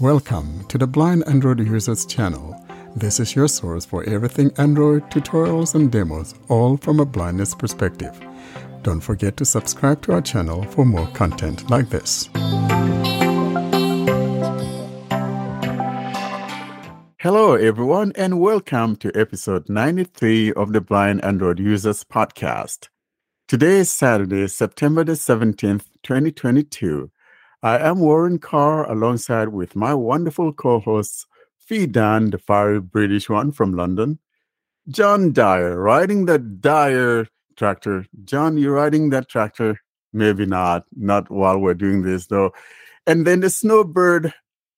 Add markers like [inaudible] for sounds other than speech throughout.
Welcome to the Blind Android Users channel. This is your source for everything Android tutorials and demos, all from a blindness perspective. Don't forget to subscribe to our channel for more content like this. Hello, everyone, and welcome to episode 93 of the Blind Android Users podcast. Today is Saturday, September the 17th, 2022. I am Warren Carr alongside with my wonderful co-hosts, Fee Dan, the fiery British one from London, John Dyer, riding the Dyer tractor. John, you're riding that tractor? Maybe not, not while we're doing this though. And then the snowbird,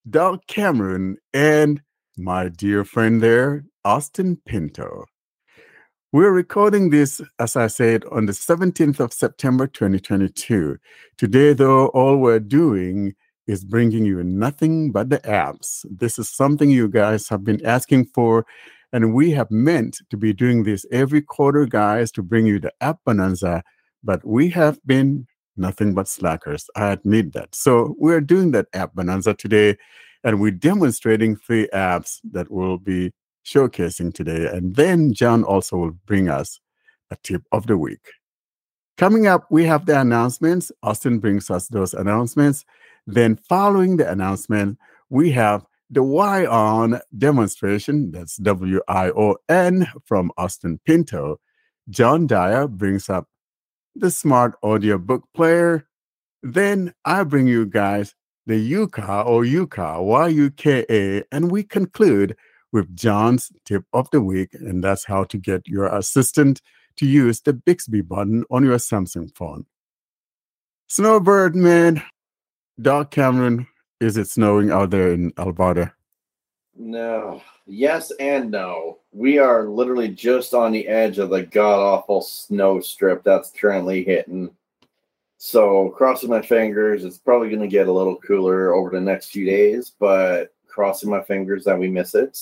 Doug Cameron, and my dear friend there, Austin Pinto. We're recording this, as I said, on the 17th of September 2022. Today, though, all we're doing is bringing you nothing but the apps. This is something you guys have been asking for, and we have meant to be doing this every quarter, guys, to bring you the app bonanza, but we have been nothing but slackers. I admit that. So we're doing that app bonanza today, and we're demonstrating three apps that will be showcasing today. And then John also will bring us a tip of the week. Coming up, we have the announcements. Austin brings us those announcements. Then, following the announcement, we have the WION demonstration. That's W I O N from Austin Pinto. John Dyer brings up the smart audio book player. Then I bring you guys the Yuka or Yuka, Y U K A, and we conclude with John's tip of the week, and that's how to get your assistant to use the Bixby button on your Samsung phone. Snowbird man, Doc Cameron, is it snowing out there in Alberta? No. Yes and no. We are literally just on the edge of the god awful snow strip that's currently hitting. So, crossing my fingers, it's probably going to get a little cooler over the next few days, but crossing my fingers that we miss it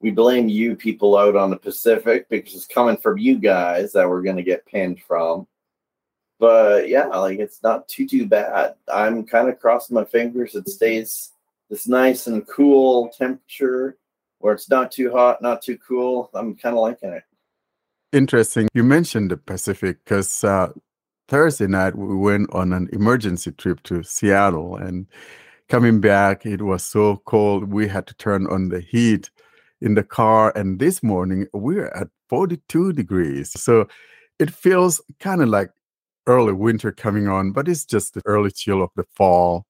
we blame you people out on the Pacific because it's coming from you guys that we're going to get pinned from. But yeah, like it's not too too bad. I'm kind of crossing my fingers. It stays this nice and cool temperature where it's not too hot, not too cool. I'm kind of liking it. Interesting. You mentioned the Pacific because uh, Thursday night we went on an emergency trip to Seattle and coming back, it was so cold. We had to turn on the heat in the car. And this morning we're at 42 degrees. So it feels kind of like early winter coming on, but it's just the early chill of the fall.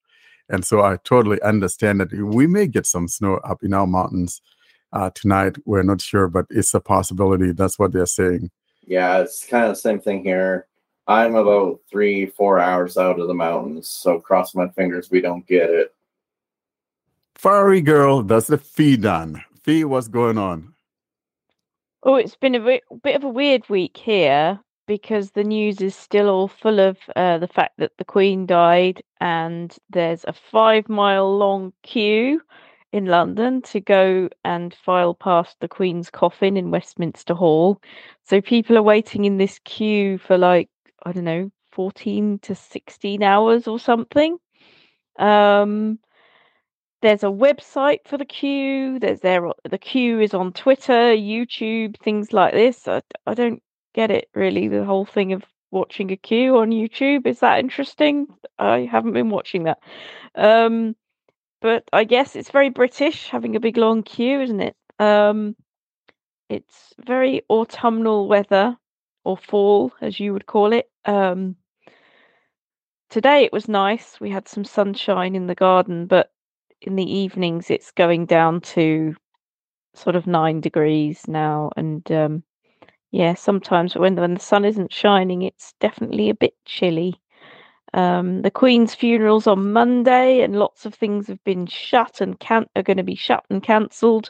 And so I totally understand that we may get some snow up in our mountains uh, tonight. We're not sure, but it's a possibility. That's what they're saying. Yeah, it's kind of the same thing here. I'm about three, four hours out of the mountains. So cross my fingers we don't get it. Fiery girl, that's the feed on. Fee, what's going on? Oh, it's been a bit of a weird week here because the news is still all full of uh, the fact that the Queen died, and there's a five mile long queue in London to go and file past the Queen's coffin in Westminster Hall. So people are waiting in this queue for like, I don't know, 14 to 16 hours or something. Um, there's a website for the queue. There's there the queue is on Twitter, YouTube, things like this. I, I don't get it really. The whole thing of watching a queue on YouTube is that interesting? I haven't been watching that. Um, but I guess it's very British having a big long queue, isn't it? Um, it's very autumnal weather or fall, as you would call it. Um, today it was nice. We had some sunshine in the garden, but in the evenings it's going down to sort of nine degrees now and um yeah sometimes when when the sun isn't shining it's definitely a bit chilly. Um the queen's funeral's on monday and lots of things have been shut and can't are going to be shut and cancelled.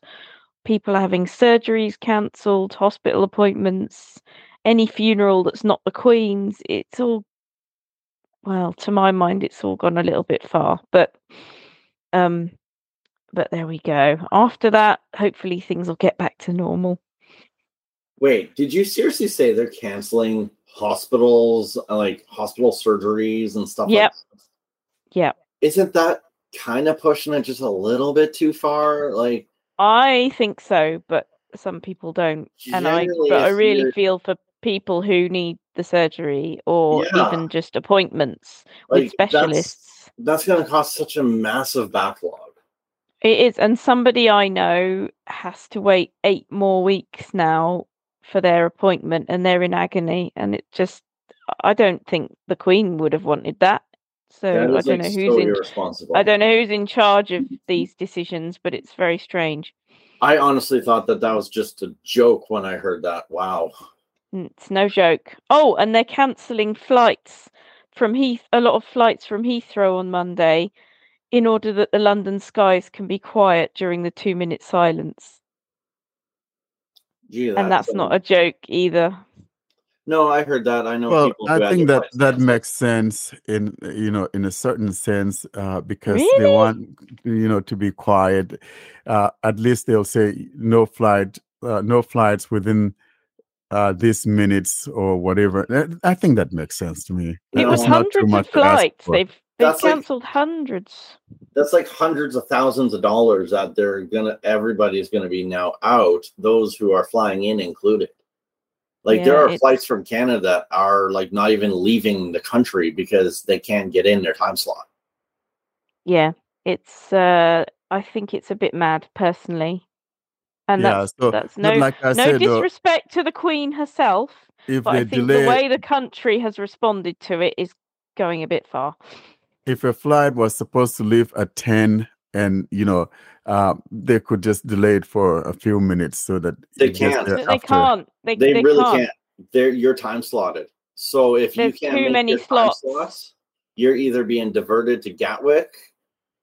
People are having surgeries cancelled hospital appointments any funeral that's not the queen's it's all well to my mind it's all gone a little bit far but um, but there we go. After that, hopefully things will get back to normal. Wait, did you seriously say they're canceling hospitals, like hospital surgeries and stuff? Yep. Like yep. Isn't that kind of pushing it just a little bit too far. Like I think so, but some people don't. And I but I really you're- feel for people who need the surgery or Yeah. even just appointments Like, with specialists. That's going to cause such a massive backlog. It is, and somebody I know has to wait eight more weeks now for their appointment, and they're in agony. And it just, I don't think the Queen would have wanted that. So That I don't like, know who's so in. irresponsible. I don't know who's in charge of [clears throat] these decisions, but it's very strange. I honestly thought that that was just a joke when I heard that. Wow. Mm, It's no joke. Oh, and they're cancelling flights from Heath. A lot of flights from Heathrow on Monday, in order that the London skies can be quiet during the two-minute silence. Gee, and that's not a joke either. No, I heard that. I know Well, people. I think that that canceled. makes sense in you know in a certain sense uh, because they want you know to be quiet. Uh, at least they'll say no flight, uh, no flights within uh, these minutes or whatever. I think that makes sense to me. It No, was That's not too hundreds much of flights. They've they've That's like- cancelled hundreds. That's like hundreds of thousands of dollars that they're gonna. Everybody's gonna be now out. Those who are flying in included. Like there are it's- flights from Canada that are like not even leaving the country because they can't get in their time slot. Yeah, it's. uh I think it's a bit mad, personally, and yeah, that's so that's no like no said, though, disrespect to the Queen herself, if but they I think delay, the way the country has responded to it is going a bit far. if a flight was supposed to leave at 10 and you know uh, they could just delay it for a few minutes so that They can't. there they after. can't. They They, they really can't. can't. They're you're time slotted. So if There's you can't too make many your time slots. slots, you're either being diverted to Gatwick,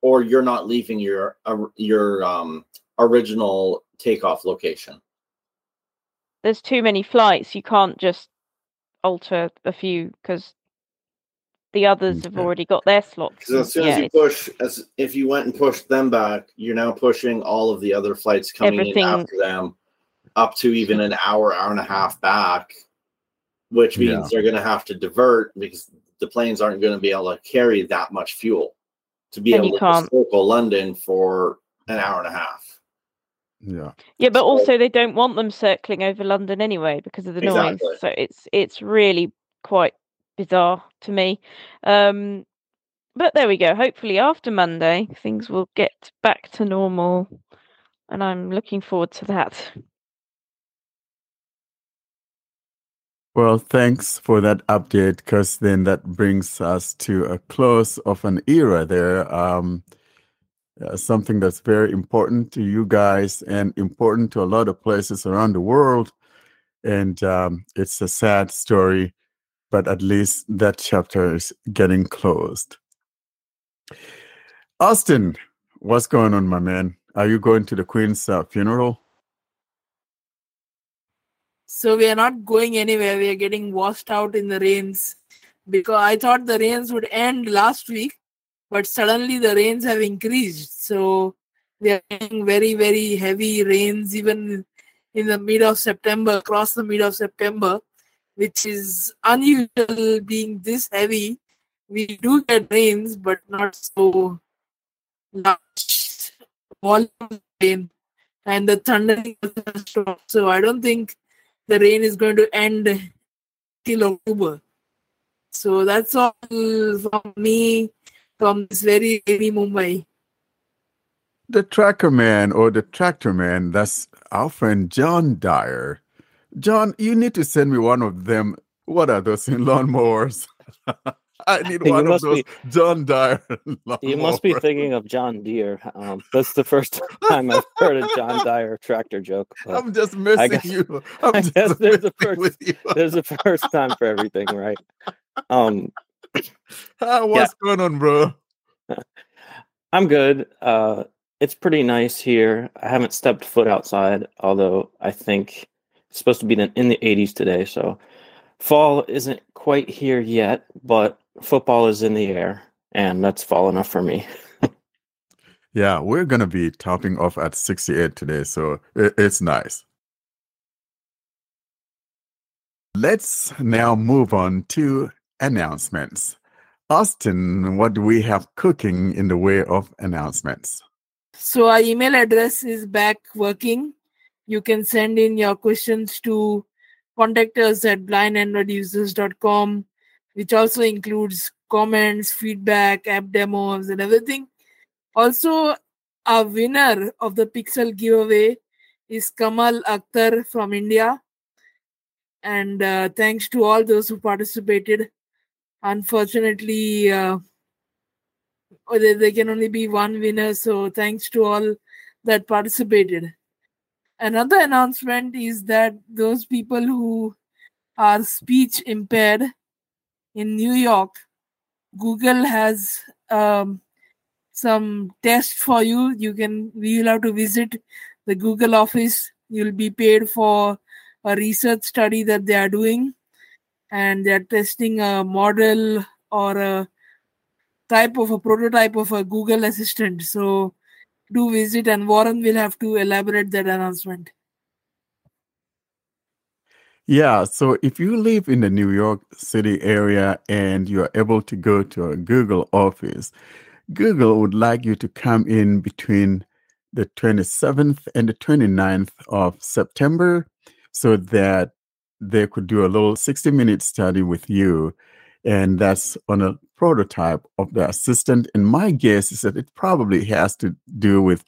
or you're not leaving your uh, your um original takeoff location. There's too many flights. You can't just alter a few because the others have already got their slots. Because as soon yeah, as you it's- push, as if you went and pushed them back, you're now pushing all of the other flights coming Everything- in after them up to even an hour, hour and a half back, which means Yeah. they're going to have to divert because the planes aren't going to be able to carry that much fuel to be And able to can't. circle London for an hour and a half. Yeah Yeah, but also they don't want them circling over London anyway because of the Exactly. noise. So it's it's really quite bizarre to me. Um, but there we go. Hopefully after Monday things will get back to normal, and I'm looking forward to that. well thanks for that update because then that brings us to a close of an era there um, uh, something that's very important to you guys and important to a lot of places around the world. And um, it's a sad story but at least that chapter is getting closed. Austin what's going on my man? Are you going to the queen's uh, funeral? So we are not going anywhere. We are getting washed out in the rains. Because I thought the rains would end last week, but suddenly the rains have increased. So we are getting very, very heavy rains even in the mid of September, across the mid of September, which is unusual being this heavy. We do get rains, but not so large volume of rain. And the thundering. So I don't think the rain is going to end till October. So that's all from me from this very heavy Mumbai. the tracker man or the tractor man that's our friend john dyer john you need to send me one of them what are those in [laughs] lawnmowers [laughs] i need You one of must those be- john dyer [laughs] You must be thinking of John Deere. Um, that's the first time I've heard a John Dyer tractor joke. i'm just messing guess- you i'm I just guess there's a first- with you There's a first time for everything, right? Um, [coughs] Ah, what's going on bro [laughs] I'm good. Uh, it's pretty nice here. I haven't stepped foot outside, although I think it's supposed to be in in the 80s today. So fall isn't quite here yet, but football is in the air, and that's fall enough for me. [laughs] yeah we're gonna be topping off at 68 today so it's nice let's now move on to announcements Austin, what do we have cooking in the way of announcements? So our email address is back working. You can send in your questions to contact us at blindandroidusers.com, which also includes comments, feedback, app demos, and everything. Also, our winner of the Pixel giveaway is Kamal Akhtar from India. And uh, thanks to all those who participated. Unfortunately, uh, there, there can only be one winner, so thanks to all that participated. Another announcement is that those people who are speech impaired in New York, Google has um, some test for you. You can will have to visit the Google office. You'll be paid for a research study that they are doing, and they're testing a model or a type of a prototype of a Google Assistant. So do visit, and Warren will have to elaborate that announcement. Yeah, so if you live in the New York City area and you're able to go to a Google office, Google would like you to come in between the 27th and the 29th of September so that they could do a little 60 minute study with you. And that's on a prototype of the assistant. And my guess is that it probably has to do with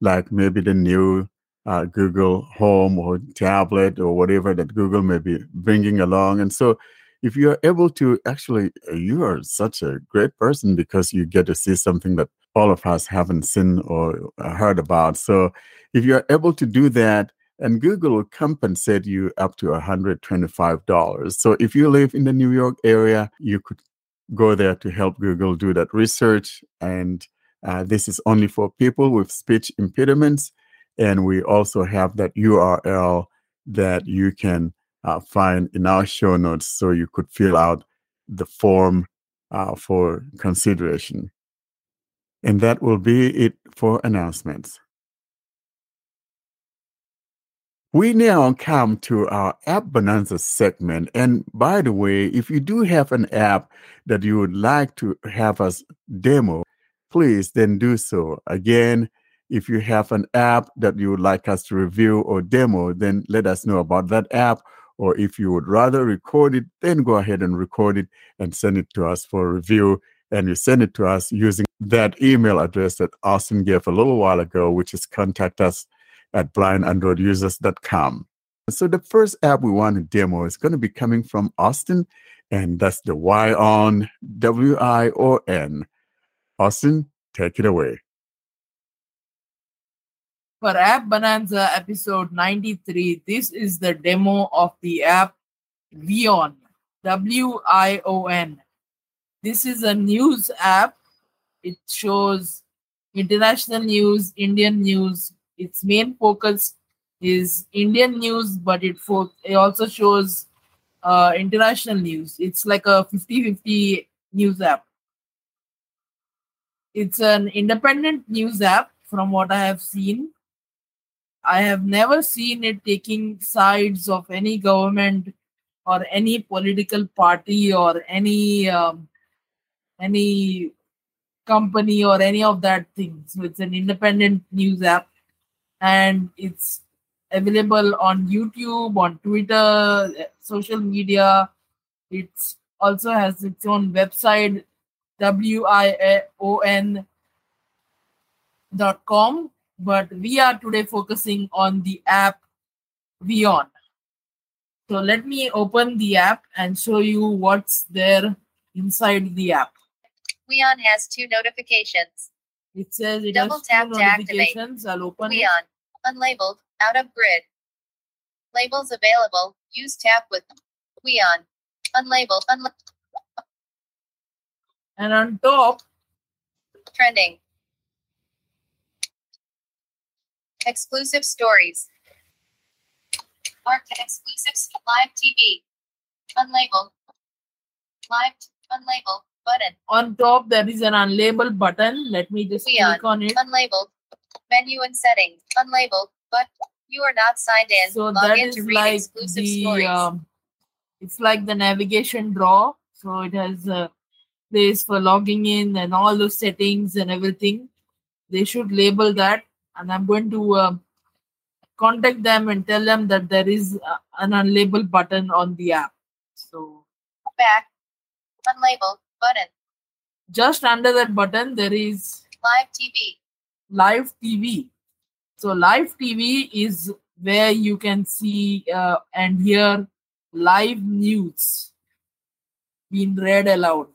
like maybe the new uh, Google Home or tablet or whatever that Google may be bringing along. And so if you're able to actually, you are such a great person because you get to see something that all of us haven't seen or uh, heard about. So if you're able to do that, and Google will compensate you up to $125. So if you live in the New York area, you could go there to help Google do that research. And uh, this is only for people with speech impediments. And we also have that URL that you can uh, find in our show notes so you could fill out the form uh, for consideration. And that will be it for announcements. We now come to our App Bonanza segment. And by the way, if you do have an app that you would like to have us demo, please then do so. Again, if you have an app that you would like us to review or demo, then let us know about that app or if you would rather record it, then go ahead and record it and send it to us for review. And you send it to us using that email address that Austin gave a little while ago, which is contact us at blindandroidusers.com. So the first app we want to demo is going to be coming from Austin, and that's the WION W-I-O-N. Austin, take it away. For App Bonanza episode 93, this is the demo of the app WION, W I O N. This is a news app. It shows international news, Indian news. Its main focus is Indian news, but it, fo- it also shows uh, international news. It's like a 50 50 news app. It's an independent news app from what I have seen. I have never seen it taking sides of any government or any political party or any um, any company or any of that thing. So it's an independent news app, and it's available on YouTube, on Twitter, social media. It's also has its own website, W-I-O-N dot com but we are today focusing on the app WION. So let me open the app and show you what's there inside the app. WION has two notifications. It says it Double has two tap activate. notifications. I'll open it. Unlabeled, out of grid. Labels available. Use tap with WION, unlabeled, unla- And on top, trending. Exclusive stories. Marked exclusives. Live TV. Unlabeled. Live. Unlabeled. Button. on top there is an unlabeled button. Let me just WION, click on it. Unlabeled. Menu and settings. Unlabeled. But you are not signed in. So Log that in is like exclusive the stories. um, it's like the navigation drawer. So it has a place for logging in and all those settings and everything. They should label that, and I'm going to uh, contact them and tell them that there is uh, an unlabeled button on the app. So Back. Unlabeled. Button. just under that button there is Live TV. Live TV. So live TV is where you can see uh, and hear live news being read aloud.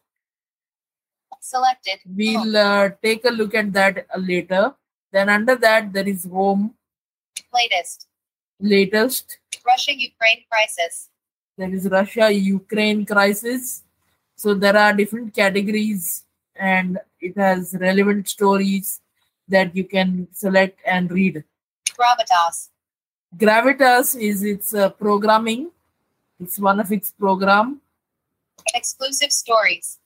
Selected. We'll uh, take a look at that uh, later. Then under that there is home, Latest. latest. Russia Ukraine crisis. There is Russia Ukraine crisis. So there are different categories and it has relevant stories that you can select and read. Gravitas. Gravitas is its uh, programming. It's one of its program. Exclusive stories.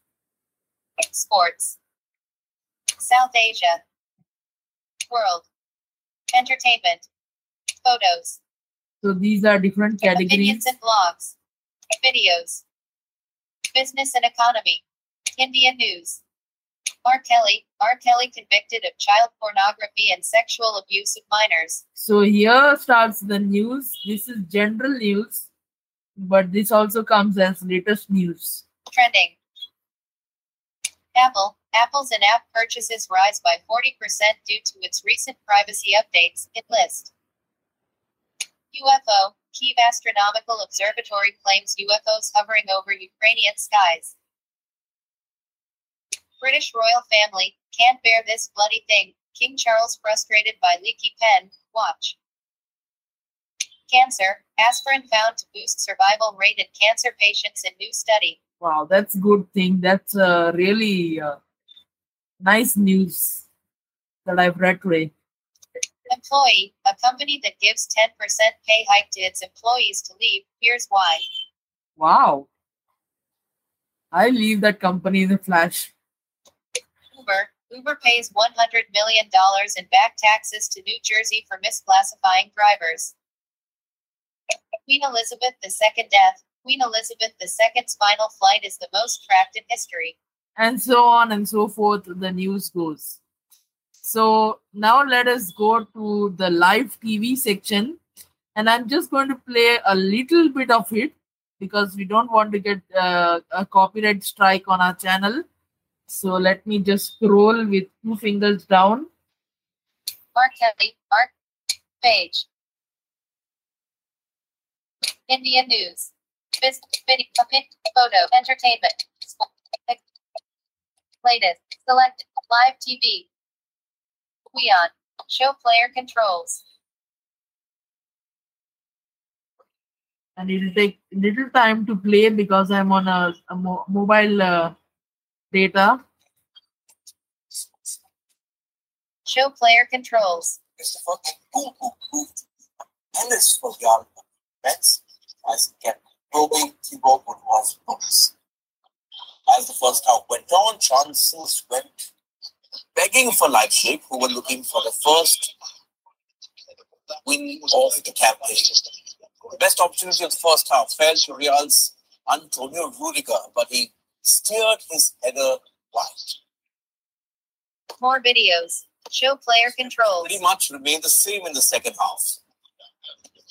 Sports. South Asia. World. Entertainment. Photos. So these are different Opinions categories. and blogs. Videos. Business and economy. Indian news. R. Kelly. R. Kelly convicted of child pornography and sexual abuse of minors. So here starts the news. This is general news, but this also comes as latest news. Trending. Apple. Apple's in-app purchases rise by 40% due to its recent privacy updates. It list. UFO. Kiev Astronomical Observatory claims UFOs hovering over Ukrainian skies. British royal family can't bear this bloody thing. King Charles frustrated by leaky pen. Watch. Cancer. Aspirin found to boost survival rate in cancer patients in new study. Wow, that's good thing. That's uh, really uh, nice news that I've read today. Employee, a company that gives 10% pay hike to its employees to leave. Here's why. Wow. I leave that company in a flash. Uber. Uber pays $100 million in back taxes to New Jersey for misclassifying drivers. Queen Elizabeth II death. Queen Elizabeth II's final flight is the most tracked in history. and so on and so forth the news goes so now let us go to the live tv section and i'm just going to play a little bit of it because we don't want to get uh, a copyright strike on our channel so let me just scroll with two fingers down Mark Kelly. Mark page. Indian news. Business, video, photo, entertainment. Latest. Select. Live TV. WION. Show player controls. and it'll take little time to play because i'm on a, a mo- mobile uh, data Show player controls. Christopher. And this was Gal Betts as kept probing Thibaut Courtois' books. As the first half went on, chances went begging for Leipzig, who were looking for the first win of the campaign. The best opportunity of the first half fell to Real's Antonio Rudiger, but he steered his header wide. More videos. Show player controls. pretty much remained the same in the second half.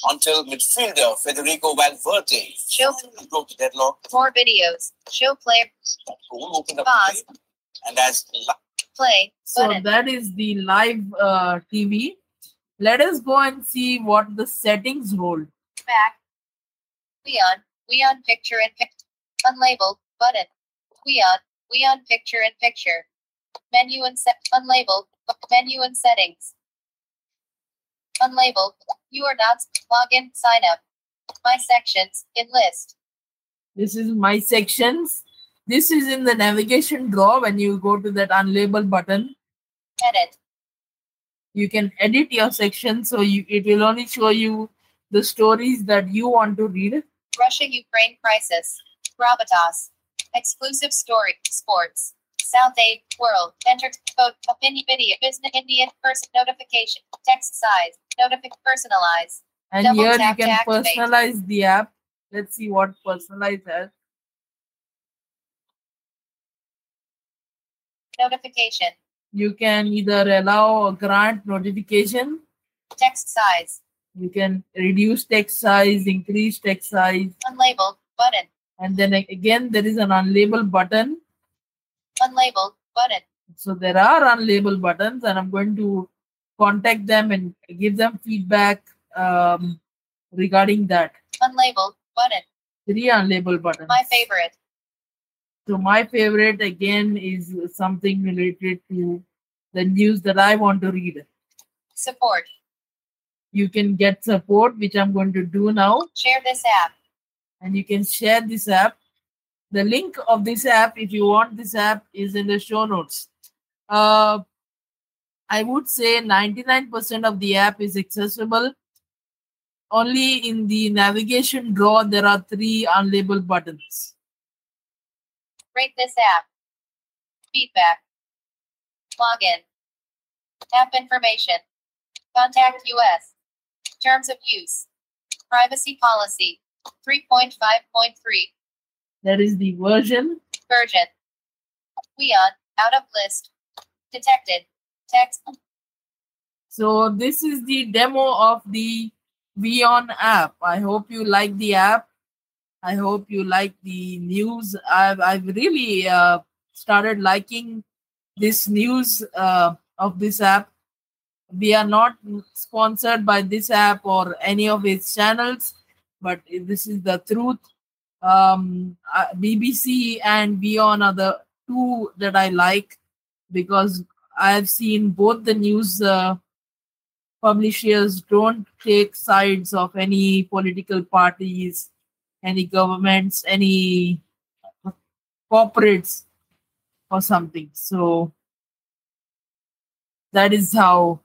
Until midfielder Federico Valverde Sure. broke the deadlock, More videos. Show player that goal opened up Pause. and as play. So Button. that is the live uh, TV. Let us go and see what the settings rolled. back. WION. WION picture in picture. Unlabeled. Button. WION. WION picture in picture. Menu and set. Unlabeled. Menu and settings. Unlabeled. You are not. Login. Sign up. My sections. In list. This is my sections. This is in the navigation drawer when you go to that unlabeled button. Edit. You can edit your section so you it will only show you the stories that you want to read. Russia Ukraine crisis. Gravitas. Exclusive story. Sports. South Aid. World. Enter. Code. Opinion. Video. Business. Indian. Person. Notification. Text size. Notific. Personalize. And Double here you can personalize the app. Let's see what personalize has. Notification. You can either allow or grant notification. Text size. You can reduce text size, increase text size, Unlabeled. Button. And then again there is an unlabeled button. Unlabeled. Button. So there are unlabeled buttons, and I'm going to contact them and give them feedback um, regarding that. Unlabeled. Button. Three unlabeled buttons. My favorite. So my favorite again is something related to the news that I want to read. Support. You can get support, which I'm going to do now, Share this app. And you can share this app. The link of this app, if you want this app, is in the show notes. Uh, I would say 99% of the app is accessible. Only in the navigation drawer, there are three unlabeled buttons. Rate this app. Feedback. Login. App information. Contact US. Terms of use. Privacy policy. 3.5.3. That is the version. Version. WION. Out of list. Detected. Text. So this is the demo of the WION app. I hope you like the app. I hope you like the news. I've I've really uh, started liking this news uh, of this app. We are not sponsored by this app or any of its channels, but this is the truth. Um, uh, BBC and WION are the two that I like because I've seen both the news uh, publishers don't take sides of any political parties, any governments, any corporates or something. So that is how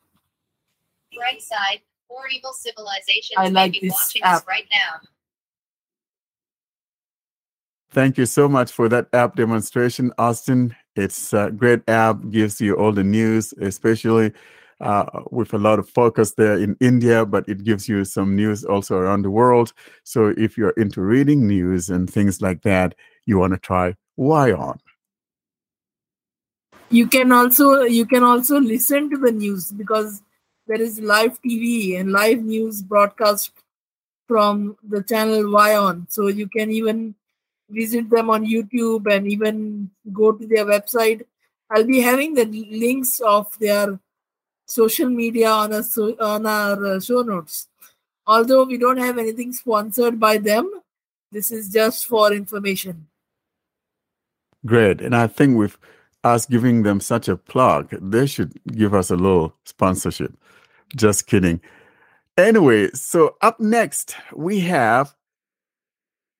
Right side. Four evil civilizations I like may be this watching app. us right now. Thank you so much for that app demonstration, Austin. It's a great app, gives you all the news, especially uh, with a lot of focus there in India, but it gives you some news also around the world. So if you're into reading news and things like that, you want to try Wion. you can also you can also listen to the news because there is live TV and live news broadcast from the channel WION. So you can even visit them on YouTube and even go to their website. I'll be having the links of their social media on our on our uh, show notes. Although we don't have anything sponsored by them, this is just for information. Great. And I think with us giving them such a plug, they should give us a little sponsorship. Just kidding. Anyway, so up next, we have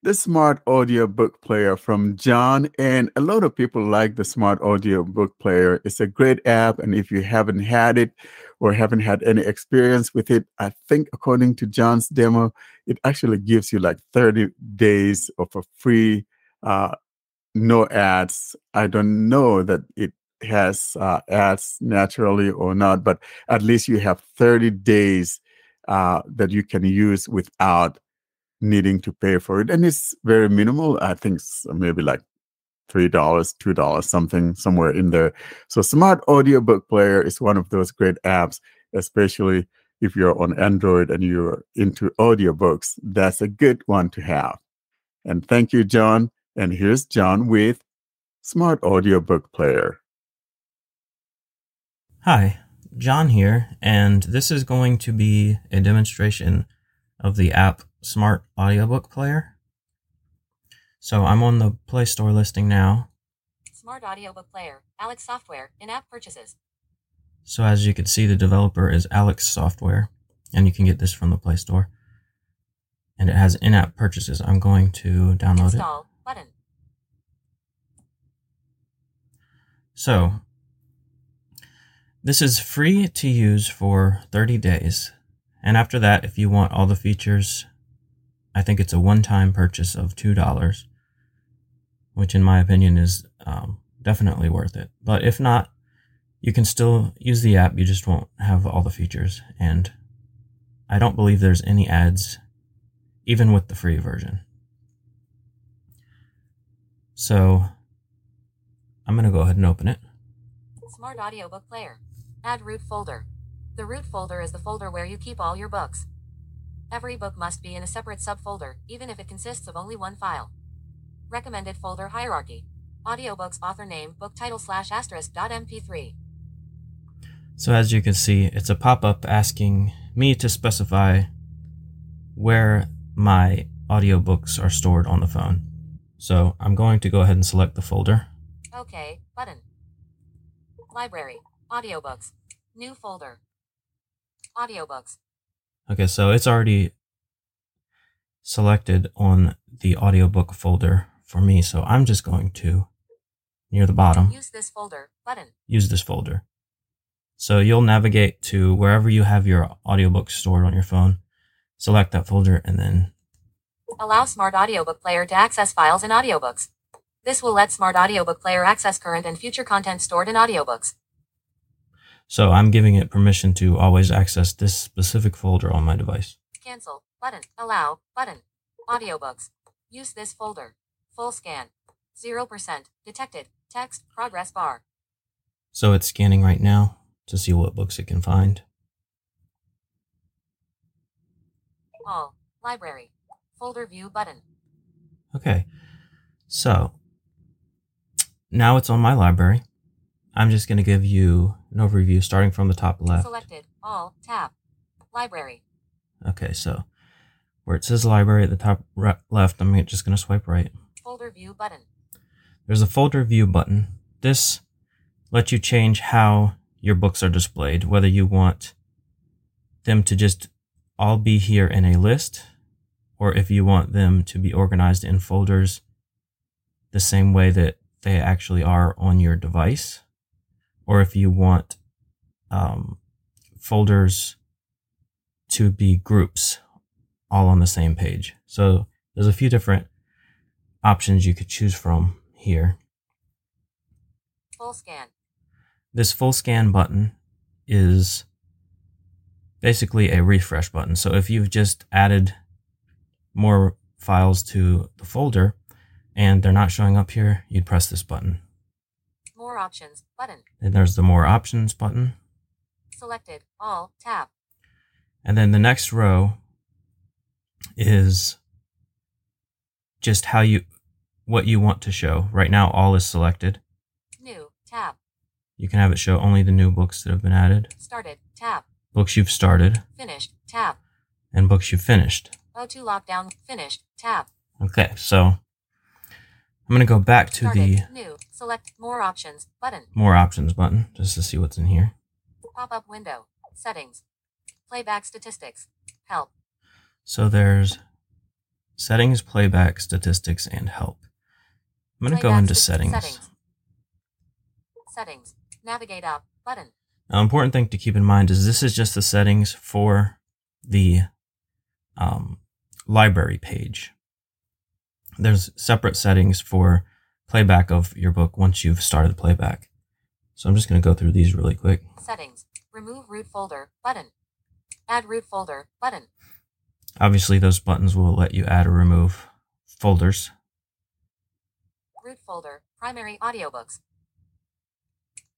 the smart audio book player from John. And a lot of people like the smart audio book player. It's a great app. And if you haven't had it or haven't had any experience with it, I think according to John's demo, it actually gives you like 30 days of a free, uh, no ads. I don't know that it has uh, ads naturally or not, but at least you have 30 days uh, that you can use without needing to pay for it. And it's very minimal. I think maybe like $3, $2, something somewhere in there. So Smart Audiobook Player is one of those great apps, especially if you're on Android and you're into audiobooks. That's a good one to have. And thank you, John. And here's John with Smart Audiobook Player. Hi, John here, and this is going to be a demonstration of the app Smart Audiobook Player. So I'm on the Play Store listing now. Smart Audiobook Player, Alex Software, in app purchases. So as you can see, the developer is Alex Software, and you can get this from the Play Store. And it has in-app purchases. I'm going to download it. Install button. So, this is free to use for 30 days. And after that, if you want all the features, I think it's a one time purchase of $2, which in my opinion is um, definitely worth it. But if not, you can still use the app, you just won't have all the features. And I don't believe there's any ads, even with the free version. So, I'm going to go ahead and open it. Smart Audiobook Player. Add root folder. The root folder is the folder where you keep all your books. Every book must be in a separate subfolder, even if it consists of only one file. Recommended folder hierarchy. Audiobooks author name book title slash asterisk dot mp3. So as you can see, it's a pop-up asking me to specify where my audiobooks are stored on the phone. So I'm going to go ahead and select the folder. OK button. Library. Audiobooks. New folder. Audiobooks. Okay, so it's already selected on the audiobook folder for me. So I'm just going to, near the bottom, Use this folder button. use this folder. So you'll navigate to wherever you have your audiobooks stored on your phone, select that folder, and then Allow Smart Audiobook Player to access files and audiobooks. This will let Smart Audiobook Player access current and future content stored in audiobooks. so I'm giving it permission to always access this specific folder on my device. Cancel button. Allow button. Audiobooks. Use this folder. Full scan. 0% detected. Text progress bar. So it's scanning right now to see what books it can find. All. Library. Folder view button. Okay, so now it's on my library. I'm just going to give you an overview starting from the top left. Selected. All. Tab. Library. Okay, so where it says library at the top left, I'm just going to swipe right. Folder view button. There's a folder view button. This lets you change how your books are displayed, whether you want them to just all be here in a list or if you want them to be organized in folders the same way that they actually are on your device, or if you want um, folders to be groups all on the same page. So there's a few different options you could choose from here. Full scan. This full scan button is basically a refresh button. So if you've just added more files to the folder and they're not showing up here, you'd press this button. More options button. Then there's the more options button. Selected. All. Tab. And then the next row is just how you, what you want to show. Right now, all is selected. New. Tab. You can have it show only the new books that have been added, Started. Tab. books you've started, Finished. Tab. and books you've finished. O2 lockdown. Finished. Tab. Okay, so I'm going to go back to the New. Select more options button. more options button just to see what's in here. Pop up window. Settings. Playback statistics. Help. So there's settings, playback, statistics, and help. I'm going to go into settings. Settings. Settings. Navigate up button. Now, important thing to keep in mind is this is just the settings for the um, library page. There's separate settings for playback of your book once you've started playback. So I'm just going to go through these really quick. Settings. Remove root folder button. Add root folder button. Obviously, those buttons will let you add or remove folders. Root folder. Primary audiobooks.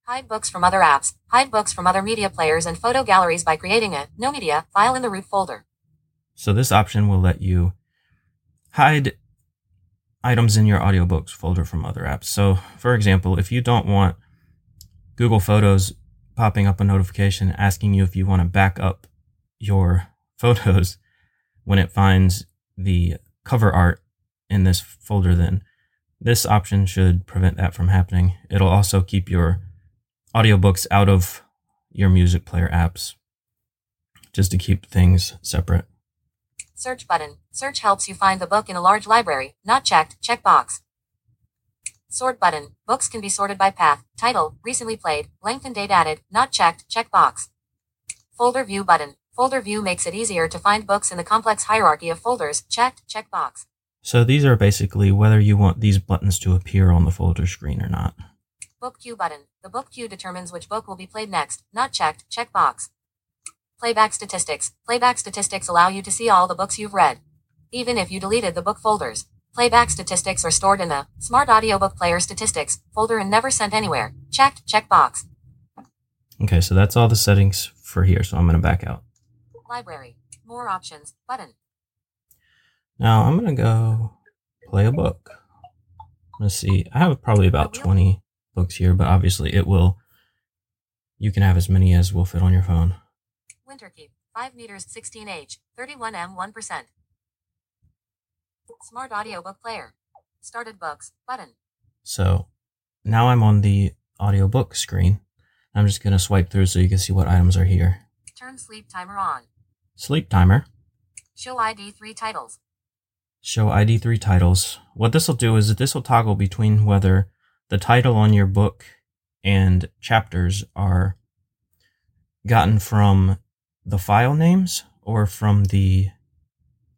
Hide books from other apps. Hide books from other media players and photo galleries by creating a no media file in the root folder. So this option will let you hide items in your audiobooks folder from other apps. So for example, if you don't want Google Photos popping up a notification asking you if you want to back up your [laughs] photos when it finds the cover art in this folder, then this option should prevent that from happening. It'll also keep your audiobooks out of your music player apps just to keep things separate. Search button. Search helps you find the book in a large library. Not checked. Checkbox. Sort button. Books can be sorted by path, title, recently played, length and date added. Not checked. Checkbox. Folder view button. Folder view makes it easier to find books in the complex hierarchy of folders. Checked. Checkbox. So these are basically whether you want these buttons to appear on the folder screen or not. Book queue button. The book queue determines which book will be played next. Not checked. Checkbox. Playback statistics. Playback statistics allow you to see all the books you've read. Even if you deleted the book folders. Playback statistics are stored in the Smart Audiobook Player Statistics folder and never sent anywhere. Checked. Checkbox. Okay, so that's all the settings for here. So I'm going to back out. Library. More options. Button. Now I'm going to go play a book. Let's see. I have probably about 20 books here, but obviously it will. You can have as many as will fit on your phone. Winterkeep. 5 meters 16H. 31M 1%. Smart audiobook player. Started books. Button. So now I'm on the audiobook screen. I'm just going to swipe through so you can see what items are here. Turn sleep timer on. Sleep timer. Show ID 3 titles. Show ID 3 titles. What this will do is that this will toggle between whether the title on your book and chapters are gotten from the file names or from the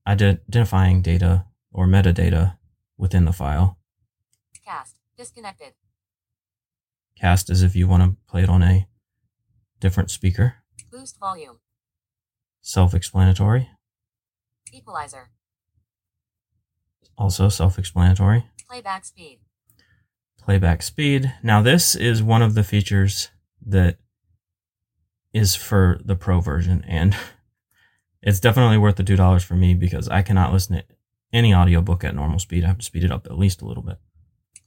identifying data or metadata within the file. Cast. Disconnected. Cast is if you want to play it on a different speaker. Boost volume. Self explanatory. Equalizer. Also self explanatory. Playback speed. Playback speed. Now, this is one of the features that is for the pro version, and [laughs] it's definitely worth the $2 for me because I cannot listen to any audiobook at normal speed. I have to speed it up at least a little bit.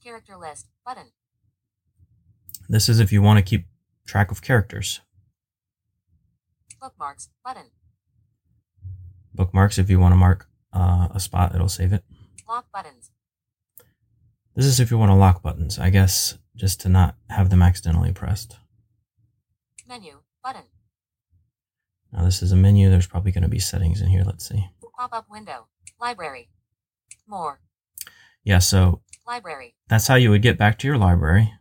Character list. Button. This is if you want to keep track of characters. Bookmarks. Button. Bookmarks, if you want to mark uh, a spot, it'll save it. Lock buttons. This is if you want to lock buttons, I guess, just to not have them accidentally pressed. Menu. Button. Now, this is a menu. There's probably going to be settings in here. Let's see. Pop up window. Library. More. Yeah, so Library. that's how you would get back to your library,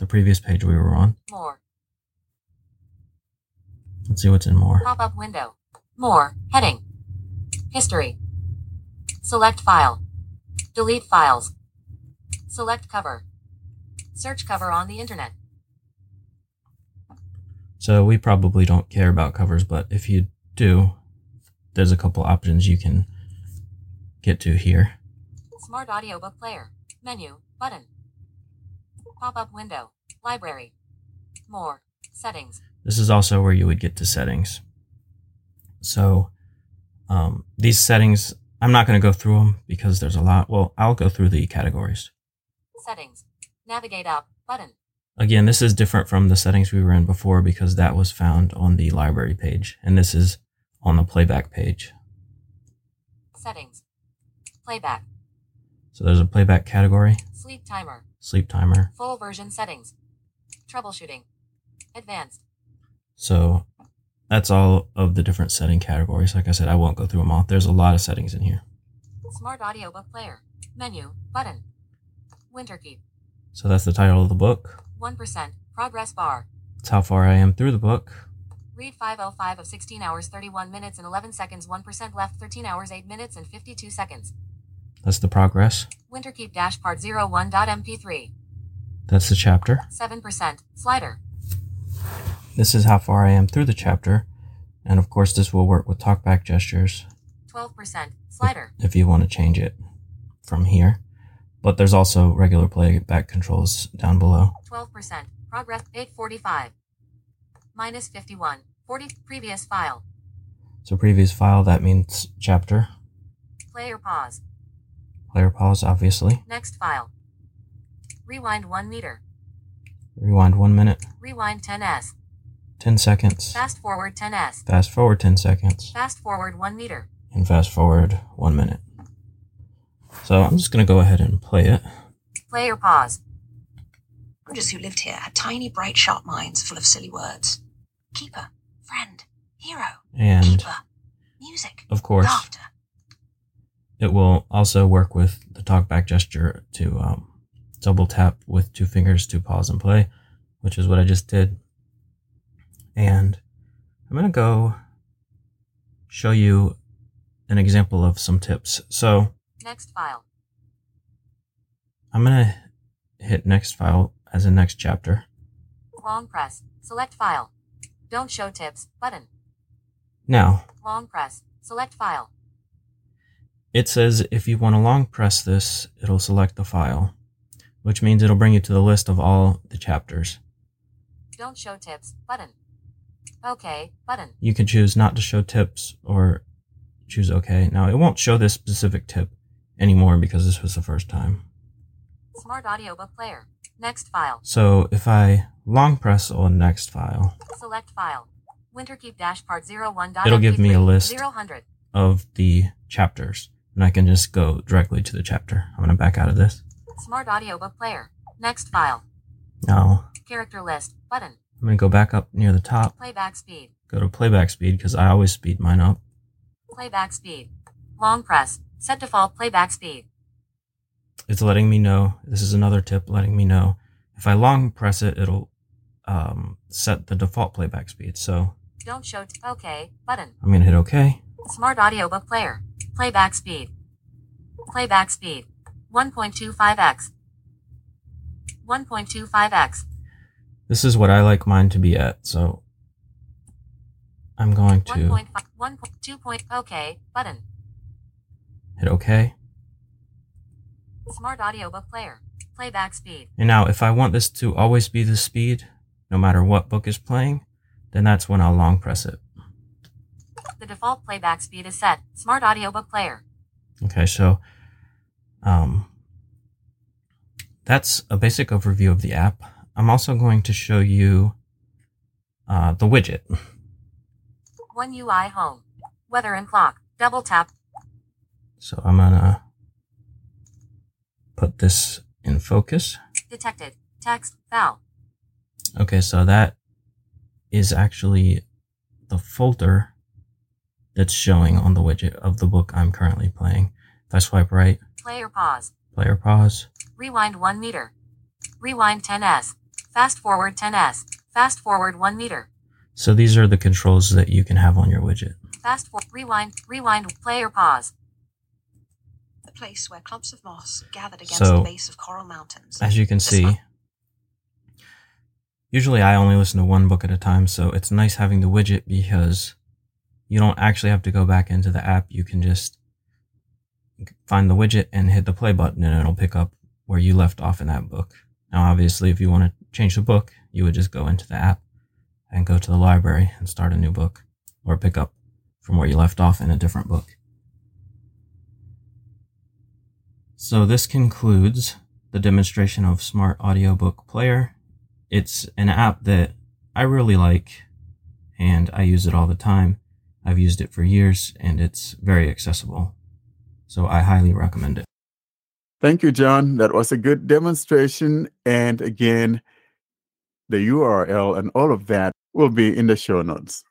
the previous page we were on. More. Let's see what's in more. Pop up window. More. Heading. History. Select file. Delete files. Select cover. Search cover on the internet. So we probably don't care about covers, but if you do, there's a couple options you can get to here. Smart audiobook player. Menu. Button. Pop up window. Library. More. Settings. This is also where you would get to settings. So um, these settings, I'm not going to go through them because there's a lot. Well, I'll go through the categories. Settings. Navigate up. Button. Again, this is different from the settings we were in before because that was found on the library page, and this is on the playback page. Settings. Playback. So there's a playback category, Sleep timer. sleep timer. Full version settings. Troubleshooting. Advanced. So that's all of the different setting categories. Like I said, I won't go through them all. There's a lot of settings in here. Smart audiobook player. Menu. Button. Winterkeep. So that's the title of the book. 1%. Progress bar. It's how far I am through the book. Read 505 of 16 hours 31 minutes and 11 seconds 1% left 13 hours 8 minutes and 52 seconds. That's the progress. Winterkeep dash part 01.mp3. That's the chapter. 7%. Slider. This is how far I am through the chapter. And of course, this will work with talkback gestures 12%. Slider. if you want to change it from here. But there's also regular playback controls down below. 12%. Progress 845. Minus 51. 40. Previous file. So previous file, that means chapter. Player pause. Player pause, obviously. Next file. Rewind 1 meter. Rewind one minute, Rewind 10s. 10 seconds. Fast forward 10s. Fast forward 10 seconds. Fast forward 1 meter. And fast forward one minute. So I'm just going to go ahead and play it. Player pause. Soldiers who lived here had tiny, bright, sharp minds full of silly words. Keeper, friend, hero, And keeper, music, of course, laughter. it will also work with the talkback gesture to um, double tap with two fingers to pause and play, which is what I just did. And I'm going to go show you an example of some tips. So Next file. I'm going to hit next file as a next chapter. Long press. Select file. Don't show tips. Button. Now, Long press. Select file. it says if you want to long press this, it'll select the file, which means it'll bring you to the list of all the chapters. Don't show tips button. Okay button. You can choose not to show tips or choose OK. Now, it won't show this specific tip anymore because this was the first time. Smart audiobook player. Next file. So if I long press on next file, Select file. Winterkeep dash part 01. It'll give me a list. 000. of the chapters, and I can just go directly to the chapter. I'm going to back out of this. Smart audiobook player. Next file. Now, Character list button. I'm going to go back up near the top, Playback speed. go to playback speed because I always speed mine up. Playback speed. Long press. Set default playback speed. It's letting me know. This is another tip letting me know. If I long press it, it'll um, set the default playback speed. So Don't show t- OK button. I'm going to hit OK. Smart audiobook player. Playback speed. Playback speed. 1.25x. 1.25x. This is what I like mine to be at. So I'm going to 1.5. 1. 2. OK button. Hit OK. Smart audiobook player. Playback speed. And now, if I want this to always be the speed, no matter what book is playing, then that's when I'll long press it. The default playback speed is set. Smart audiobook player. Okay, so um, that's a basic overview of the app. I'm also going to show you uh, the widget. One UI home. Weather and clock. Double tap. So I'm gonna put this in focus. Detected. Text. Val. Okay, so that is actually the folder that's showing on the widget of the book I'm currently playing. If I swipe right, Player pause. player pause. Rewind 1 meter. Rewind 10s. Fast forward 10s. Fast forward 1 meter. So these are the controls that you can have on your widget. Fast forward. rewind. Rewind. Player pause. Place where clumps of moss gathered against So, the base of coral mountains. As you can see, usually I only listen to one book at a time, so it's nice having the widget because you don't actually have to go back into the app. You can just find the widget and hit the play button, and it'll pick up where you left off in that book. Now, obviously, if you want to change the book, you would just go into the app and go to the library and start a new book or pick up from where you left off in a different book. So this concludes the demonstration of Smart Audiobook Player. It's an app that I really like and I use it all the time. I've used it for years and it's very accessible. So I highly recommend it. Thank you, John. That was a good demonstration. And again, the URL and all of that will be in the show notes.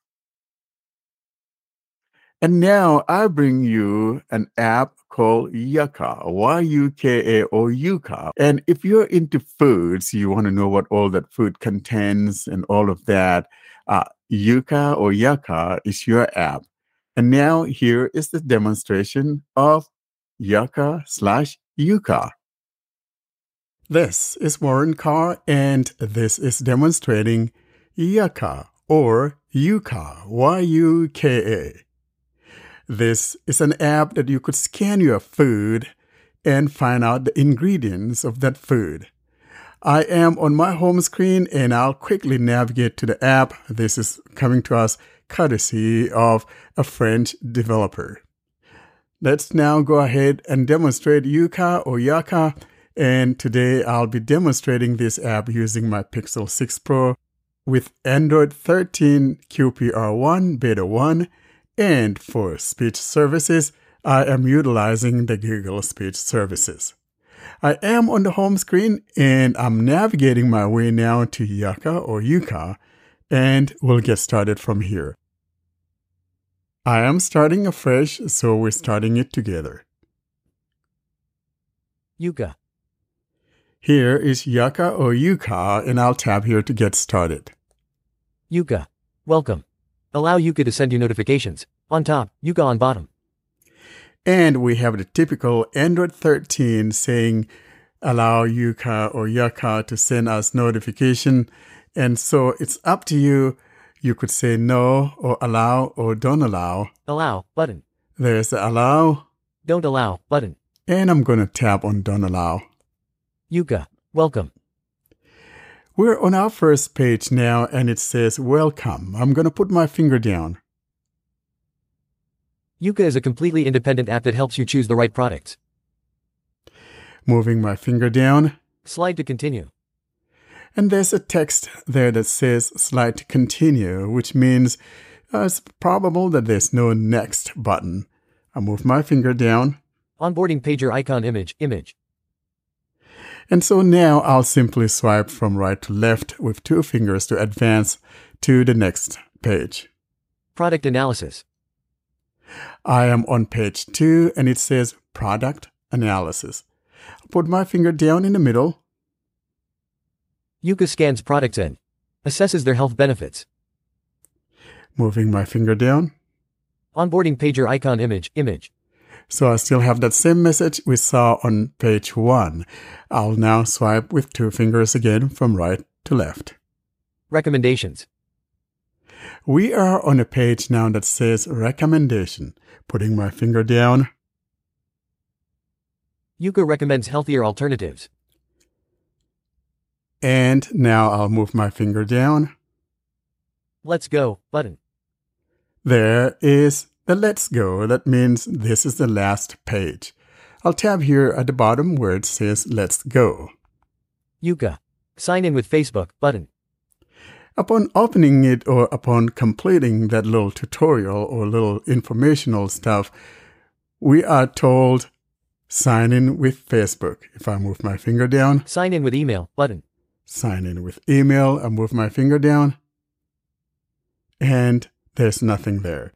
And now I bring you an app called Yuka, Y-U-K-A or Yuka. And if you're into foods, you want to know what all that food contains and all of that, uh, Yuka or Yuka is your app. And now here is the demonstration of Yuka slash Yuka. This is Warren Carr, and this is demonstrating Yuka or Yuka, Y-U-K-A. This is an app that you could scan your food and find out the ingredients of that food. I am on my home screen and I'll quickly navigate to the app. This is coming to us courtesy of a French developer. Let's now go ahead and demonstrate Yuka or Yaka. And today I'll be demonstrating this app using my Pixel 6 Pro with Android 13 QPR1 Beta 1. And for speech services, I am utilizing the Google Speech Services. I am on the home screen and I'm navigating my way now to Yuka or Yuka, and we'll get started from here. I am starting afresh, so we're starting it together. Yuka. Here is Yuka or Yuka, and I'll tap here to get started. Yuka. Welcome. Allow Yuka to send you notifications. On top, Yuka on bottom. And we have the typical Android 13 saying, allow Yuka or Yuka to send us notification. And so it's up to you. You could say no or allow or don't allow. Allow button. There's the allow. Don't allow button. And I'm going to tap on don't allow. Yuka. Welcome. We're on our first page now and it says welcome. I'm going to put my finger down. Yuka is a completely independent app that helps you choose the right products. Moving my finger down. Slide to continue. And there's a text there that says slide to continue, which means uh, it's probable that there's no next button. I move my finger down. Onboarding pager icon image, image. And so now I'll simply swipe from right to left with two fingers to advance to the next page. Product analysis. I am on page two and it says product analysis. I'll put my finger down in the middle. Yuka scans products and assesses their health benefits. Moving my finger down. Onboarding pager icon image, image. So I still have that same message we saw on page one. I'll now swipe with two fingers again from right to left. Recommendations. We are on a page now that says recommendation. Putting my finger down. Yuka recommends healthier alternatives. And now I'll move my finger down. Let's go button. There is the let's go. That means this is the last page. I'll tab here at the bottom where it says let's go. Yuka. Sign in with Facebook button. Upon opening it or upon completing that little tutorial or little informational stuff, we are told sign in with Facebook. If I move my finger down, Sign in with email button. sign in with email, I move my finger down, and there's nothing there.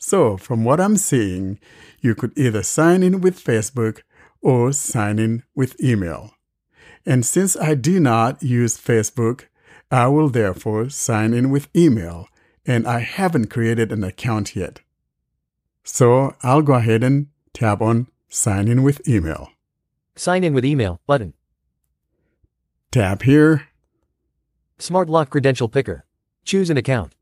So, from what I'm seeing, you could either sign in with Facebook or sign in with email. And since I do not use Facebook, I will therefore sign in with email, and I haven't created an account yet. So I'll go ahead and tap on Sign in with email. Sign in with email button. Tap here, Smart lock credential picker. Choose an account.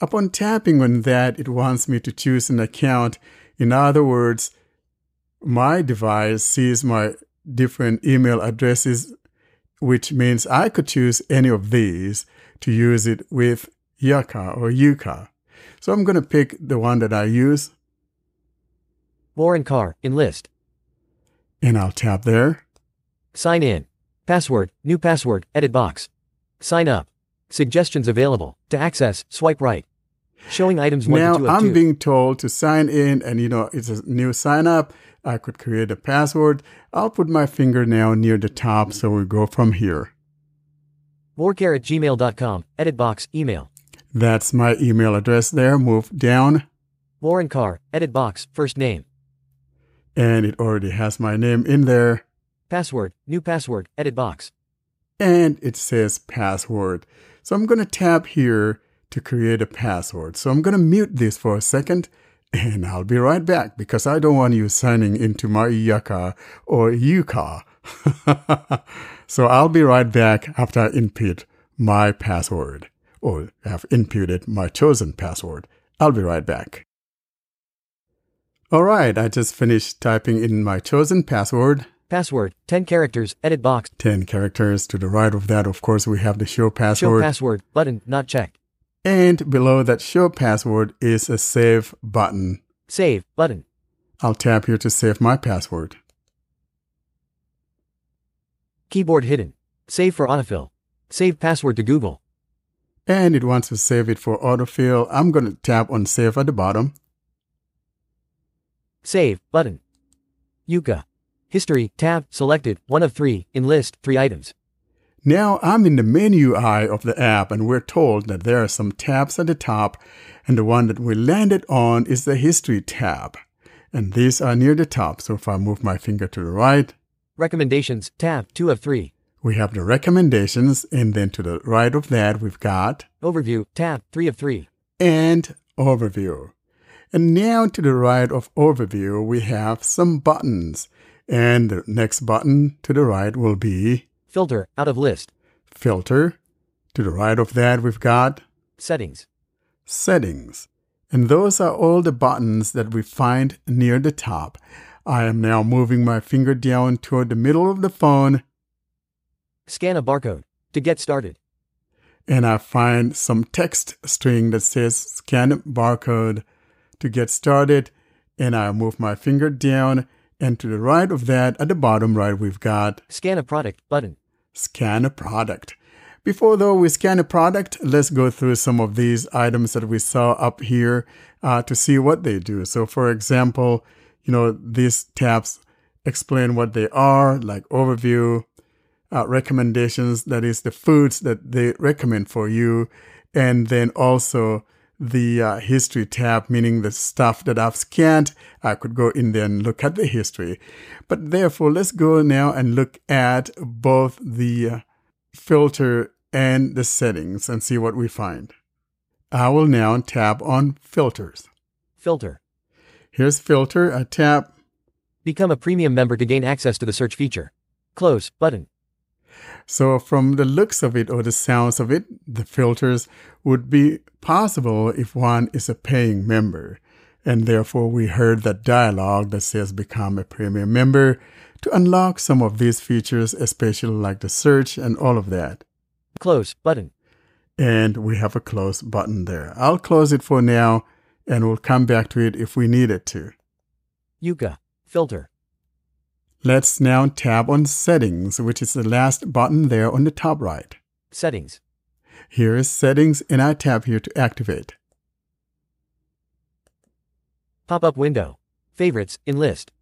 Upon tapping on that, it wants me to choose an account. In other words, my device sees my different email addresses, which means I could choose any of these to use it with Yuka or Yuka. So I'm going to pick the one that I use Warren Carr. Enlist. and I'll tap there. Sign in. Password. New password. Edit box. Sign up. Suggestions available. To access, swipe right. Showing items 1 now to 2 of I'm 2. being told to sign in, and you know, it's a new sign up. I could create a password. I'll put my finger now near the top so we go from here. Warcare at gmail.com. Edit box. Email. That's my email address there. Move down, Warren Carr. Edit box. First name. and it already has my name in there. Password. New password. Edit box. and it says password. So I'm going to tap here to create a password. So I'm going to mute this for a second [laughs] and I'll be right back because I don't want you signing into my Yuka or Yuka. [laughs] so I'll be right back after I input my password or have inputted my chosen password. I'll be right back. All right, I just finished typing in my chosen password Password. 10 characters. Edit box. 10 characters. To the right of that, of course, we have the show password. Show password. Button. Not checked. and below that show password is a save button. Save. Button. I'll tap here to save my password. Keyboard hidden. Save for autofill. Save password to Google. And it wants to save it for autofill. I'm going to tap on save at the bottom. Save. Button. Yuka. History. Tab. Selected. 1 of 3. In list. 3 items. Now I'm in the menu eye of the app and we're told that there are some tabs at the top and the one that we landed on is the history tab. And these are near the top. So if I move my finger to the right, Recommendations. Tab. 2 of 3. we have the recommendations and then to the right of that we've got Overview. Tab. 3 of 3. and overview. And now to the right of overview, we have some buttons. And the next button to the right will be Filter. Out of list. filter. To the right of that, we've got Settings. settings. And those are all the buttons that we find near the top. I am now moving my finger down toward the middle of the phone. Scan a barcode. To get started. and I find some text string that says scan barcode to get started. And I move my finger down. And to the right of that, at the bottom right, we've got Scan a product button. scan a product. Before though we scan a product, let's go through some of these items that we saw up here uh, to see what they do. So for example, you know, these tabs explain what they are, like overview, uh, recommendations, that is the foods that they recommend for you, and then also the uh, history tab, meaning the stuff that I've scanned, I could go in there and look at the history. But therefore, let's go now and look at both the uh, filter and the settings and see what we find. I will now tab on filters. Filter. Here's filter, I tap, Become a premium member to gain access to the search feature. Close button. So, from the looks of it or the sounds of it, the filters would be possible if one is a paying member. And therefore, we heard that dialogue that says become a premium member to unlock some of these features, especially like the search and all of that. Close button. And we have a close button there. I'll close it for now and we'll come back to it if we need it to. Yuka. Filter. Let's now tap on settings, which is the last button there on the top right. Settings. Here is settings and I tap here to activate. Pop up window. Favorites in list.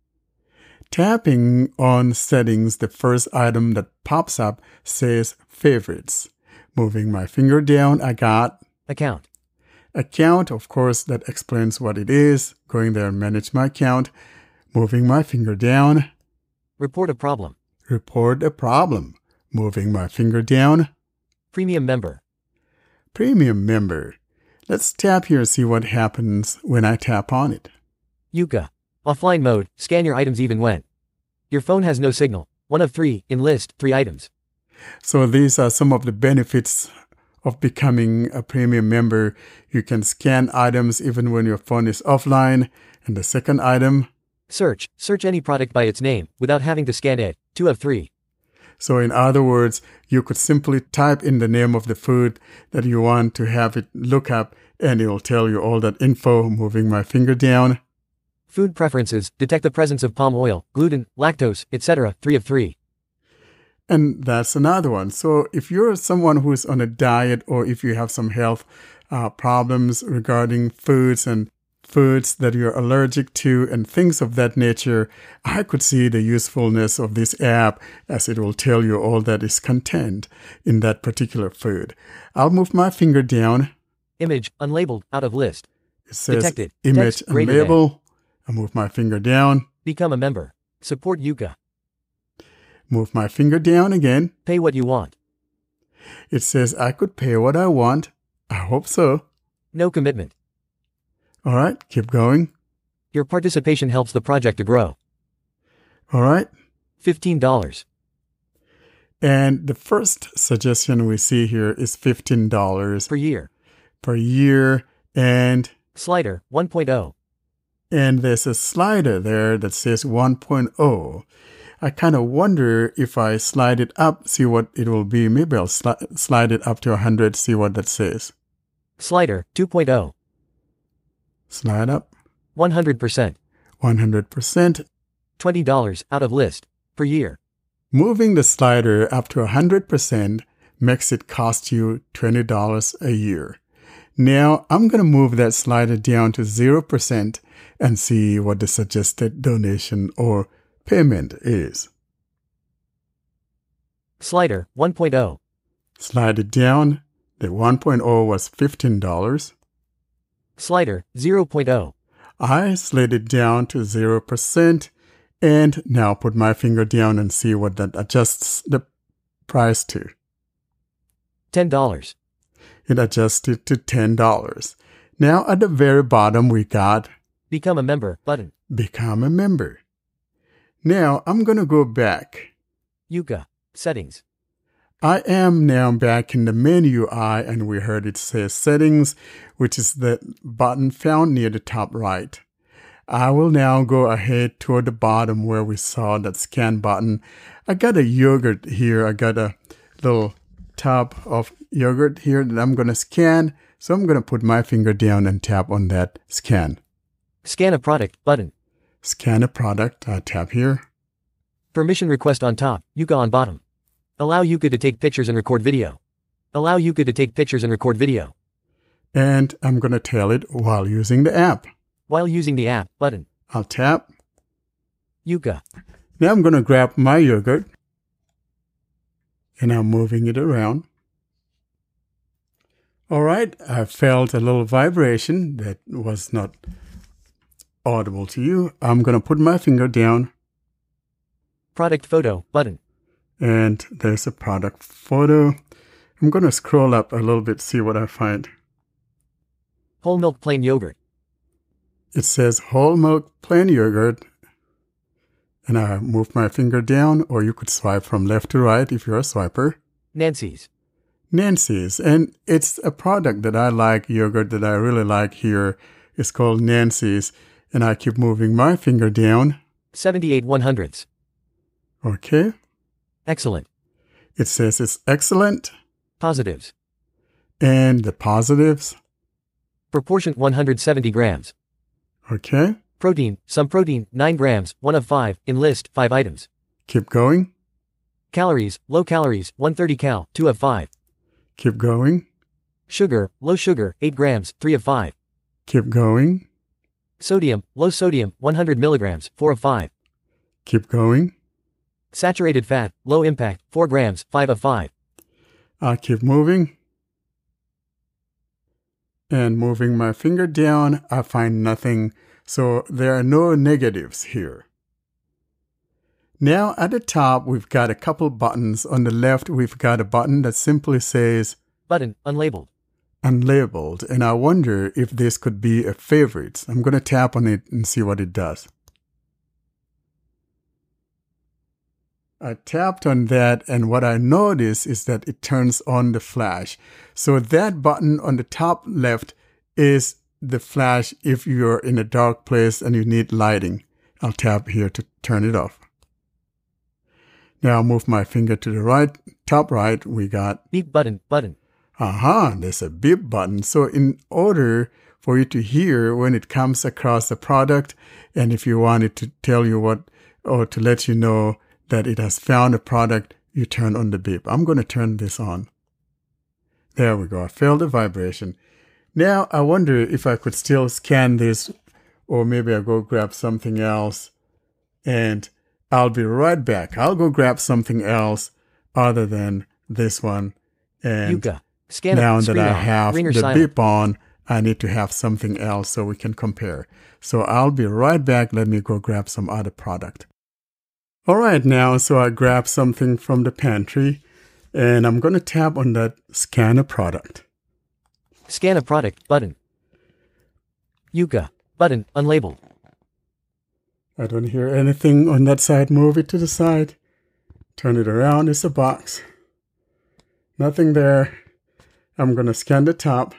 Tapping on settings, the first item that pops up says favorites. Moving my finger down, I got Account. account, of course, that explains what it is. Going there and manage my account. Moving my finger down, Report a problem. report a problem. Moving my finger down, Premium member. premium member. Let's tap here and see what happens when I tap on it. Yuka. Offline mode. Scan your items even when. Your phone has no signal. One of three. In list. Three items. So these are some of the benefits of becoming a premium member. You can scan items even when your phone is offline. And the second item, Search. Search any product by its name without having to scan it. Two of three. so in other words, you could simply type in the name of the food that you want to have it look up and it'll tell you all that info. Moving my finger down. Food preferences. Detect the presence of palm oil, gluten, lactose, etc. Three of three. And that's another one. So if you're someone who's on a diet or if you have some health uh, problems regarding foods and foods that you're allergic to and things of that nature, I could see the usefulness of this app as it will tell you all that is contained in that particular food. I'll move my finger down. Image. Unlabeled. Out of list. It says Detected. image Text greater I move my finger down. Become a member. Support Yuka. Move my finger down again. Pay what you want. It says I could pay what I want. I hope so. No commitment. All right, keep going. Your participation helps the project to grow. All right. $15. And the first suggestion we see here is $15 per year. per year. And Slider oh. 1.0. and there's a slider there that says 1.0. I kind of wonder if I slide it up, see what it will be. Maybe I'll sli- slide it up to 100, see what that says. Slider 2.0. Slide up 100%. 100%. $20 out of list per year. Moving the slider up to 100% makes it cost you $20 a year. Now I'm going to move that slider down to 0% and see what the suggested donation or payment is. Slider oh. 1.0. Slide it down. The 1.0 was $15. Slider 0.0. I slid it down to 0% and now put my finger down and see what that adjusts the price to. $10. It adjusted to $10. Now at the very bottom, we got Become a member button. become a member. Now I'm going to go back. Yuka. Settings. I am now back in the menu I and we heard it says settings, which is the button found near the top right. I will now go ahead toward the bottom where we saw that scan button. I got a yogurt here. I got a little tub of yogurt here that I'm going to scan. So I'm going to put my finger down and tap on that scan. Scan a product button. Scan a product. I tap here. Permission request on top, Yuka on bottom. Allow Yuka to take pictures and record video. Allow Yuka to take pictures and record video. And I'm going to tell it while using the app. While using the app button. I'll tap. Yuka. Now I'm going to grab my yogurt and I'm moving it around. All right, I felt a little vibration that was not audible to you. I'm going to put my finger down Product photo button. And there's a product photo. I'm going to scroll up a little bit, see what I find. Whole milk plain yogurt. It says whole milk plain yogurt. And I move my finger down, or you could swipe from left to right if you're a swiper. Nancy's. Nancy's. And it's a product that I like, yogurt that I really like here. It's called Nancy's. And I keep moving my finger down. 78 100ths. Okay. Excellent. It says it's excellent. Positives. And the positives. Proportion 170 grams. Okay. Protein, some protein, 9 grams, 1 of 5, in list, 5 items. Keep going. Calories, low calories, 130 cal, 2 of 5. Keep going. Sugar, low sugar, 8 grams, 3 of 5. Keep going. Sodium, low sodium, 100 milligrams, 4 of 5. Keep going. Saturated fat, low impact, 4 grams, 5 of 5. I keep moving. And moving my finger down, I find nothing. So there are no negatives here. Now at the top, we've got a couple buttons. On the left, we've got a button that simply says Button, unlabeled. unlabeled. And I wonder if this could be a favorite. I'm going to tap on it and see what it does. I tapped on that, and what I notice is that it turns on the flash. So that button on the top left is the flash if you're in a dark place and you need lighting. I'll tap here to turn it off. Now I'll move my finger to the right, top right, we got Beep button, button. Aha, there's a beep button. So in order for you to hear when it comes across the product, and if you want it to tell you what, or to let you know that it has found a product, you turn on the beep. I'm going to turn this on. There we go. I felt the vibration. Now I wonder if I could still scan this, or maybe I go grab something else, and I'll be right back. I'll go grab something else other than this one. And Yuka. Scan now that I have the silent. beep on, I need to have something else so we can compare. So I'll be right back. Let me go grab some other product. All right, now, so I grab something from the pantry and I'm going to tap on that scan a product. Scan a product, button. Yuka. Button, unlabeled. I don't hear anything on that side. Move it to the side. Turn it around. It's a box. Nothing there. I'm going to scan the top.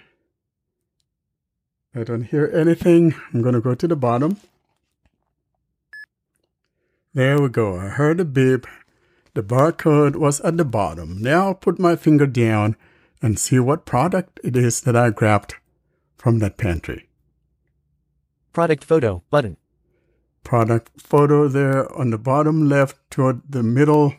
I don't hear anything. I'm going to go to the bottom. There we go. I heard a beep. The barcode was at the bottom. Now I'll put my finger down and see what product it is that I grabbed from that pantry. Product photo, button. product photo there on the bottom left toward the middle,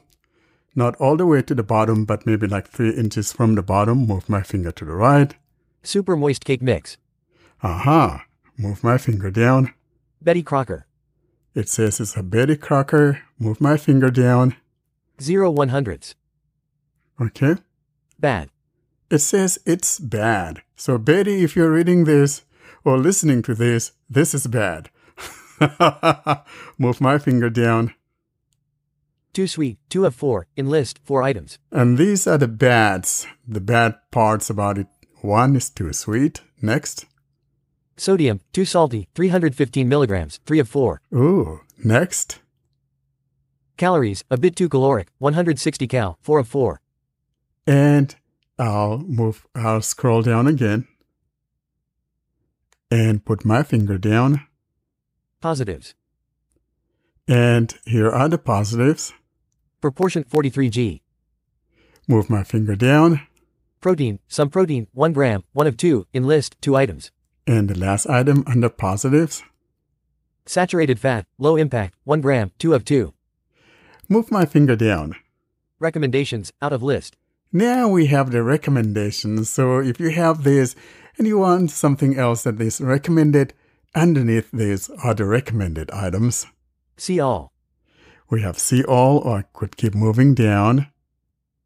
not all the way to the bottom, but maybe like three inches from the bottom. Move my finger to the right. Super moist cake mix. Aha. Move my finger down. Betty Crocker. It says it's a Betty Crocker. Move my finger down. Zero one hundredths. Okay. Bad. It says it's bad. So, Betty, if you're reading this or listening to this, this is bad. [laughs] Move my finger down. Too sweet. Two of four. In list, four items. And these are the bads, the bad parts about it. One is too sweet. Next. Sodium. Too salty. 315 milligrams. Three of four. Ooh, next. Calories. A bit too caloric. 160 cal. Four of four. And I'll move, I'll scroll down again and put my finger down. Positives. And here are the positives. Proportion 43G. Move my finger down. Protein, some protein, 1 gram, 1 of 2, in list, 2 items. And the last item under positives. Saturated fat, low impact, 1 gram, 2 of 2. Move my finger down. Recommendations, out of list. Now we have the recommendations. So if you have this and you want something else that is recommended, underneath these are the recommended items. See all. We have see all, or I could keep moving down.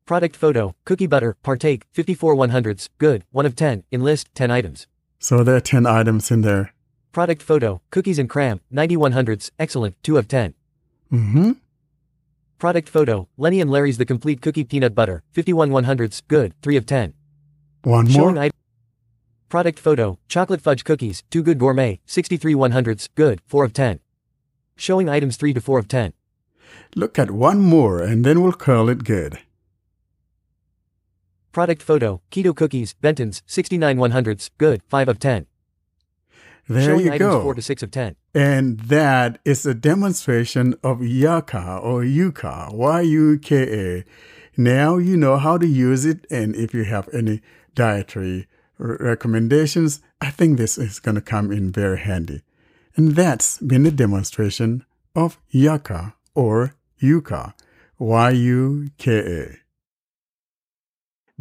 Product photo, cookie butter, partake, 54 100s, good, 1 of 10, in list, 10 items. So there are 10 items in there. Product photo, cookies and cram, 90 100s, excellent, 2 of 10. Mm-hmm. Product photo, Lenny and Larry's The Complete Cookie Peanut Butter, 51 100s, good, 3 of 10. One Showing more. item. Product photo, chocolate fudge cookies, 2 Good Gourmet, 63 100s, good, 4 of 10. Showing items 3 to 4 of 10. Look at one more and then we'll call it good. Product photo, keto cookies, Benton's, 69 100s, good, 5 of 10. There Showing you items go. 4 to 6 of 10. And that is a demonstration of Yuka or Yuka, Y-U-K-A. Now you know how to use it, and if you have any dietary r- recommendations, I think this is going to come in very handy. And that's been a demonstration of Yuka or Yuka, Y-U-K-A.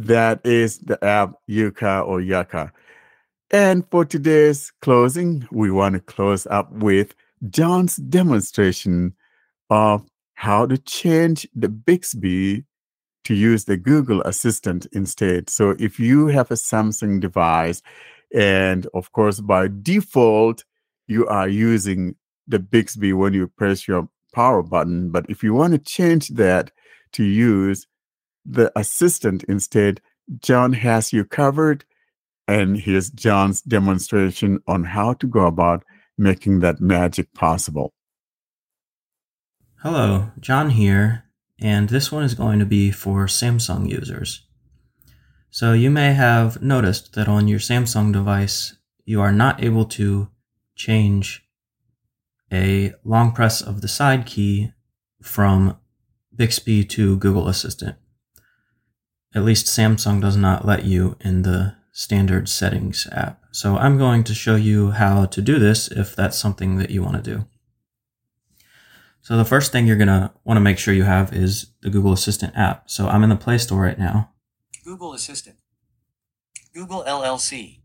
That is the app Yuka or Yuka. And for today's closing, we want to close up with John's demonstration of how to change the Bixby to use the Google Assistant instead. So if you have a Samsung device, and of course, by default, you are using the Bixby when you press your power button. But if you want to change that to use the assistant instead, John has you covered. And here's John's demonstration on how to go about making that magic possible. Hello, John here, and this one is going to be for Samsung users. So you may have noticed that on your Samsung device, you are not able to change a long press of the side key from Bixby to Google Assistant. At least Samsung does not let you in the standard settings app. So I'm going to show you how to do this if that's something that you want to do. So the first thing you're going to want to make sure you have is the Google Assistant app. So I'm in the Play Store right now. Google Assistant. Google LLC.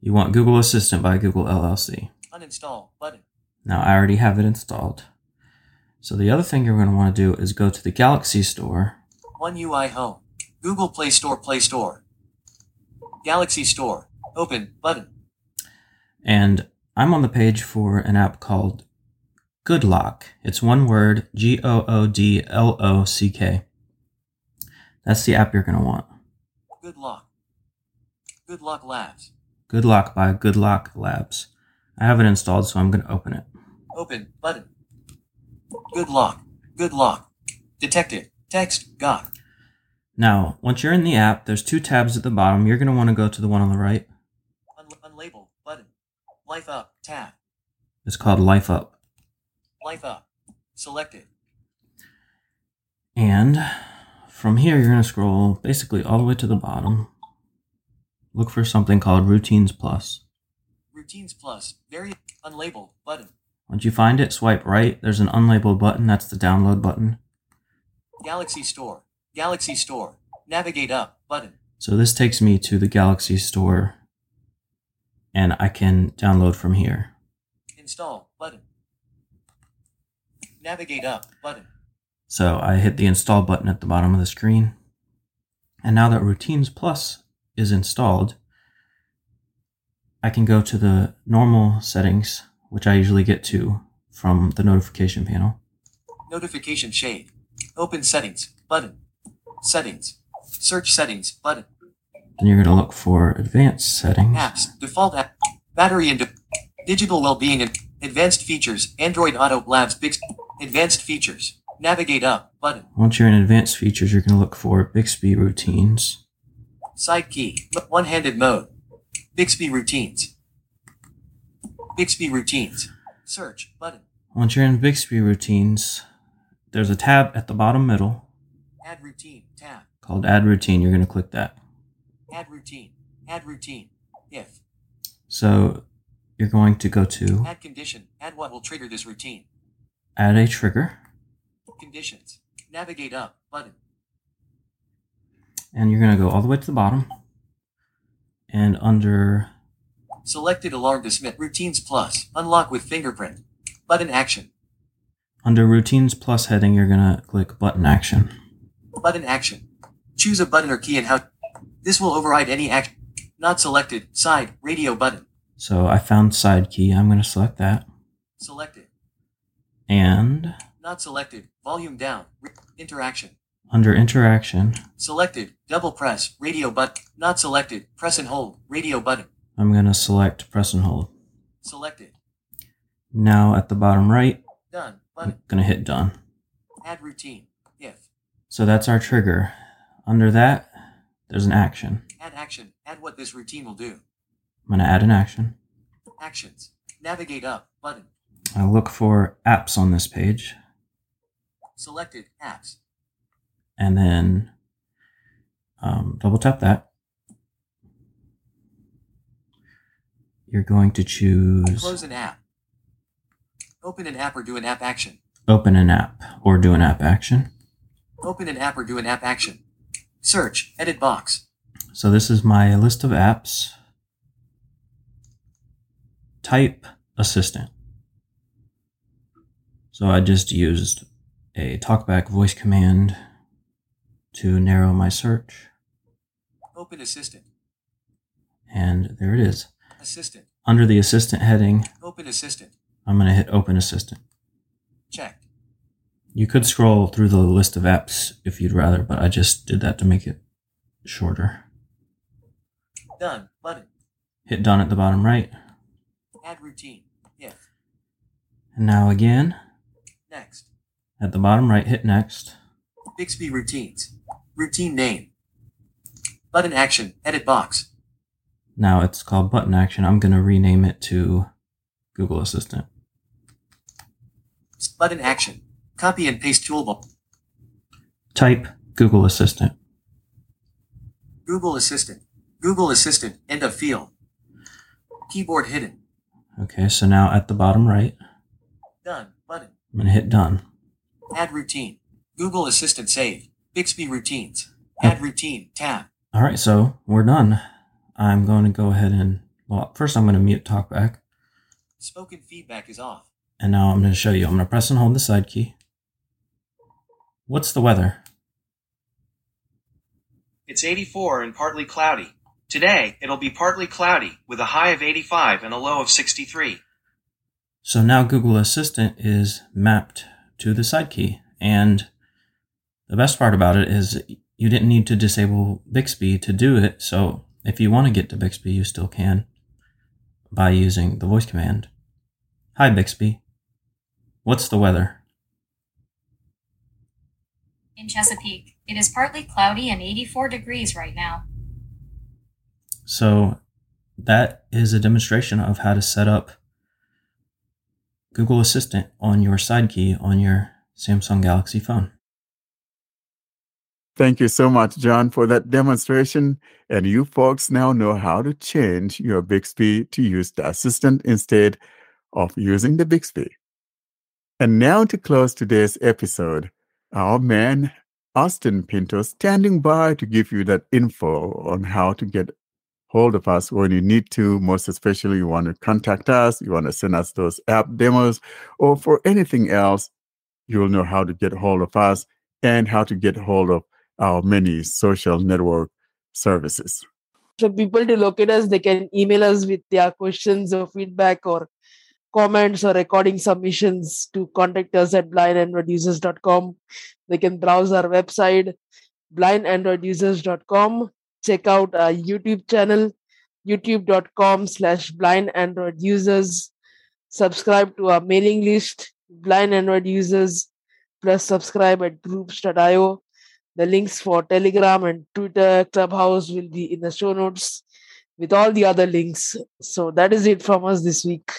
You want Google Assistant by Google LLC. Uninstall button. Now I already have it installed. So the other thing you're going to want to do is go to the Galaxy Store. One UI Home. Google Play Store Play Store. Galaxy Store. Open button. And I'm on the page for an app called Good Lock. It's one word G O O D L O C K. That's the app you're going to want. Good Lock. Good Lock Labs. Good Lock by Good Lock Labs. I have it installed, so I'm going to open it. Open button. Good Lock. Good Lock. Detected. Text. Got. Now, once you're in the app, there's two tabs at the bottom. You're going to want to go to the one on the right. Un- unlabeled button. Life up. Tab. It's called Life Up. Life up. Selected. And from here, you're going to scroll basically all the way to the bottom. Look for something called Routines Plus. Routines plus. Very unlabeled button. Once you find it, swipe right. There's an unlabeled button. That's the download button. Galaxy Store. Galaxy Store. Navigate up button. So this takes me to the Galaxy Store, and I can download from here. Install button. Navigate up button. So I hit the install button at the bottom of the screen. And now that Routines Plus is installed, I can go to the normal settings, which I usually get to from the notification panel. Notification shade. Open settings button. Settings. Search settings button. Then you're going to look for advanced settings. Apps. Default app. Battery and di- digital well-being and advanced features. Android Auto Labs. Bix. Advanced features. Navigate up button. Once you're in advanced features, you're going to look for Bixby routines. Side key. One-handed mode. Bixby routines. Bixby routines. Search button. Once you're in Bixby routines, there's a tab at the bottom middle Add routine. Called Add Routine. You're going to click that. Add routine. Add routine. If. So you're going to go to Add condition. Add what will trigger this routine. Add a Trigger, Conditions. Navigate up button. and you're going to go all the way to the bottom. And under Selected alarm dismiss. Routines plus. Unlock with fingerprint. Button action. under Routines Plus heading, you're going to click Button Action. Button action. Choose a button or key and how. This will override any action. Not selected. Side. Radio button. So I found Side Key. I'm going to select that. Selected. And Not selected. Volume down. Re- interaction. under Interaction, Selected. Double press. Radio button. Not selected. Press and hold. Radio button. I'm going to select Press and Hold. Selected. Now at the bottom right, Done. I'm going to hit Done. Add routine. If. So that's our trigger. Under that, there's an action. Add action. Add what this routine will do. I'm going to add an action. Actions. Navigate up. Button. I look for apps on this page, Selected. Apps. and then um, double tap that. You're going to choose Close an app. Open an app or do an app action. open an app or do an app action. Open an app or do an app action. Search. Edit box. So this is my list of apps. Type assistant. So I just used a talkback voice command to narrow my search, Open assistant. and there it is. Assistant. Under the assistant heading, Open assistant. I'm going to hit open assistant. Checked. You could scroll through the list of apps if you'd rather, but I just did that to make it shorter. Done. Button. Hit done at the bottom right. Add routine. Yes. And now again, Next. at the bottom right, hit next. Bixby routines. Routine name. Button action. Edit box. Now it's called button action. I'm going to rename it to Google Assistant. Button action. Copy and paste toolbar. Type Google Assistant. Google Assistant. Google Assistant. End of field. Keyboard hidden. Okay, so now at the bottom right, Done. Button. I'm going to hit done. Add routine. Google Assistant saved. Bixby routines. Add routine. Tab. All right, so we're done. I'm going to go ahead and, well, first I'm going to mute TalkBack. Spoken feedback is off. And now I'm going to show you. I'm going to press and hold the side key. What's the weather? It's 84 and partly cloudy. Today, it'll be partly cloudy with a high of 85 and a low of 63. So now Google Assistant is mapped to the side key. And the best part about it is you didn't need to disable Bixby to do it. So if you want to get to Bixby, you still can by using the voice command. Hi, Bixby. What's the weather? In Chesapeake, it is partly cloudy and 84 degrees right now. So that is a demonstration of how to set up Google Assistant on your side key on your Samsung Galaxy phone. Thank you so much, John, for that demonstration. And you folks now know how to change your Bixby to use the assistant instead of using the Bixby. And now to close today's episode, our man, Austin Pinto, standing by to give you that info on how to get hold of us when you need to. Most especially, you want to contact us, you want to send us those app demos, or for anything else, you'll know how to get hold of us and how to get hold of our many social network services. For people to locate us, they can email us with their questions or feedback or comments or recording submissions to contact us at blindandroidusers.com. They can browse our website, blindandroidusers.com. Check out our YouTube channel, youtube.com slash blindandroidusers. Subscribe to our mailing list, Blind Android Users, plus subscribe at groups.io. The links for Telegram and Twitter, Clubhouse will be in the show notes with all the other links. So that is it from us this week.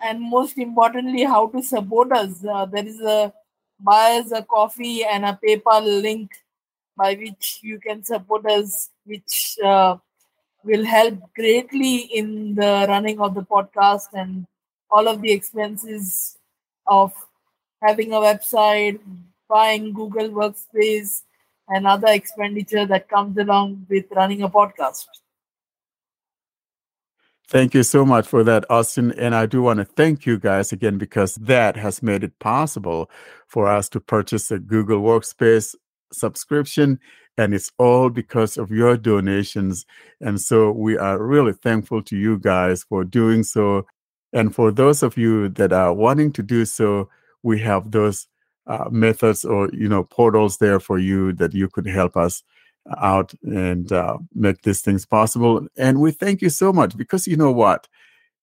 And most importantly, how to support us. Uh, there is a buy us a coffee and a PayPal link by which you can support us, which uh, will help greatly in the running of the podcast and all of the expenses of having a website, buying Google Workspace, and other expenditure that comes along with running a podcast. Thank you so much for that, Austin. And I do want to thank you guys again because that has made it possible for us to purchase a Google Workspace subscription. And it's all because of your donations. And so we are really thankful to you guys for doing so. And for those of you that are wanting to do so, we have those uh, methods or you know portals there for you that you could help us out and uh, make these things possible. And we thank you so much because you know what?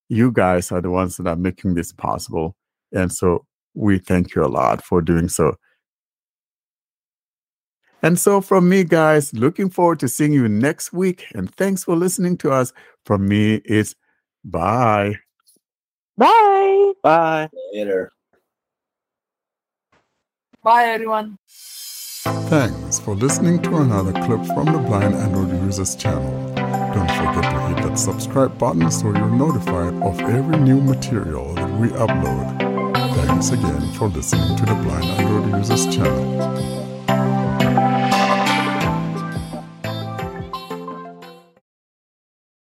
You guys are the ones that are making this possible. And so we thank you a lot for doing so. And so, from me, guys, looking forward to seeing you next week. And thanks for listening to us. From me, it's bye. Bye. Bye. Later. Bye, everyone. Thanks for listening to another clip from the Blind Android Users channel. Don't forget to hit that subscribe button so you're notified of every new material that we upload. Thanks again for listening to the Blind Android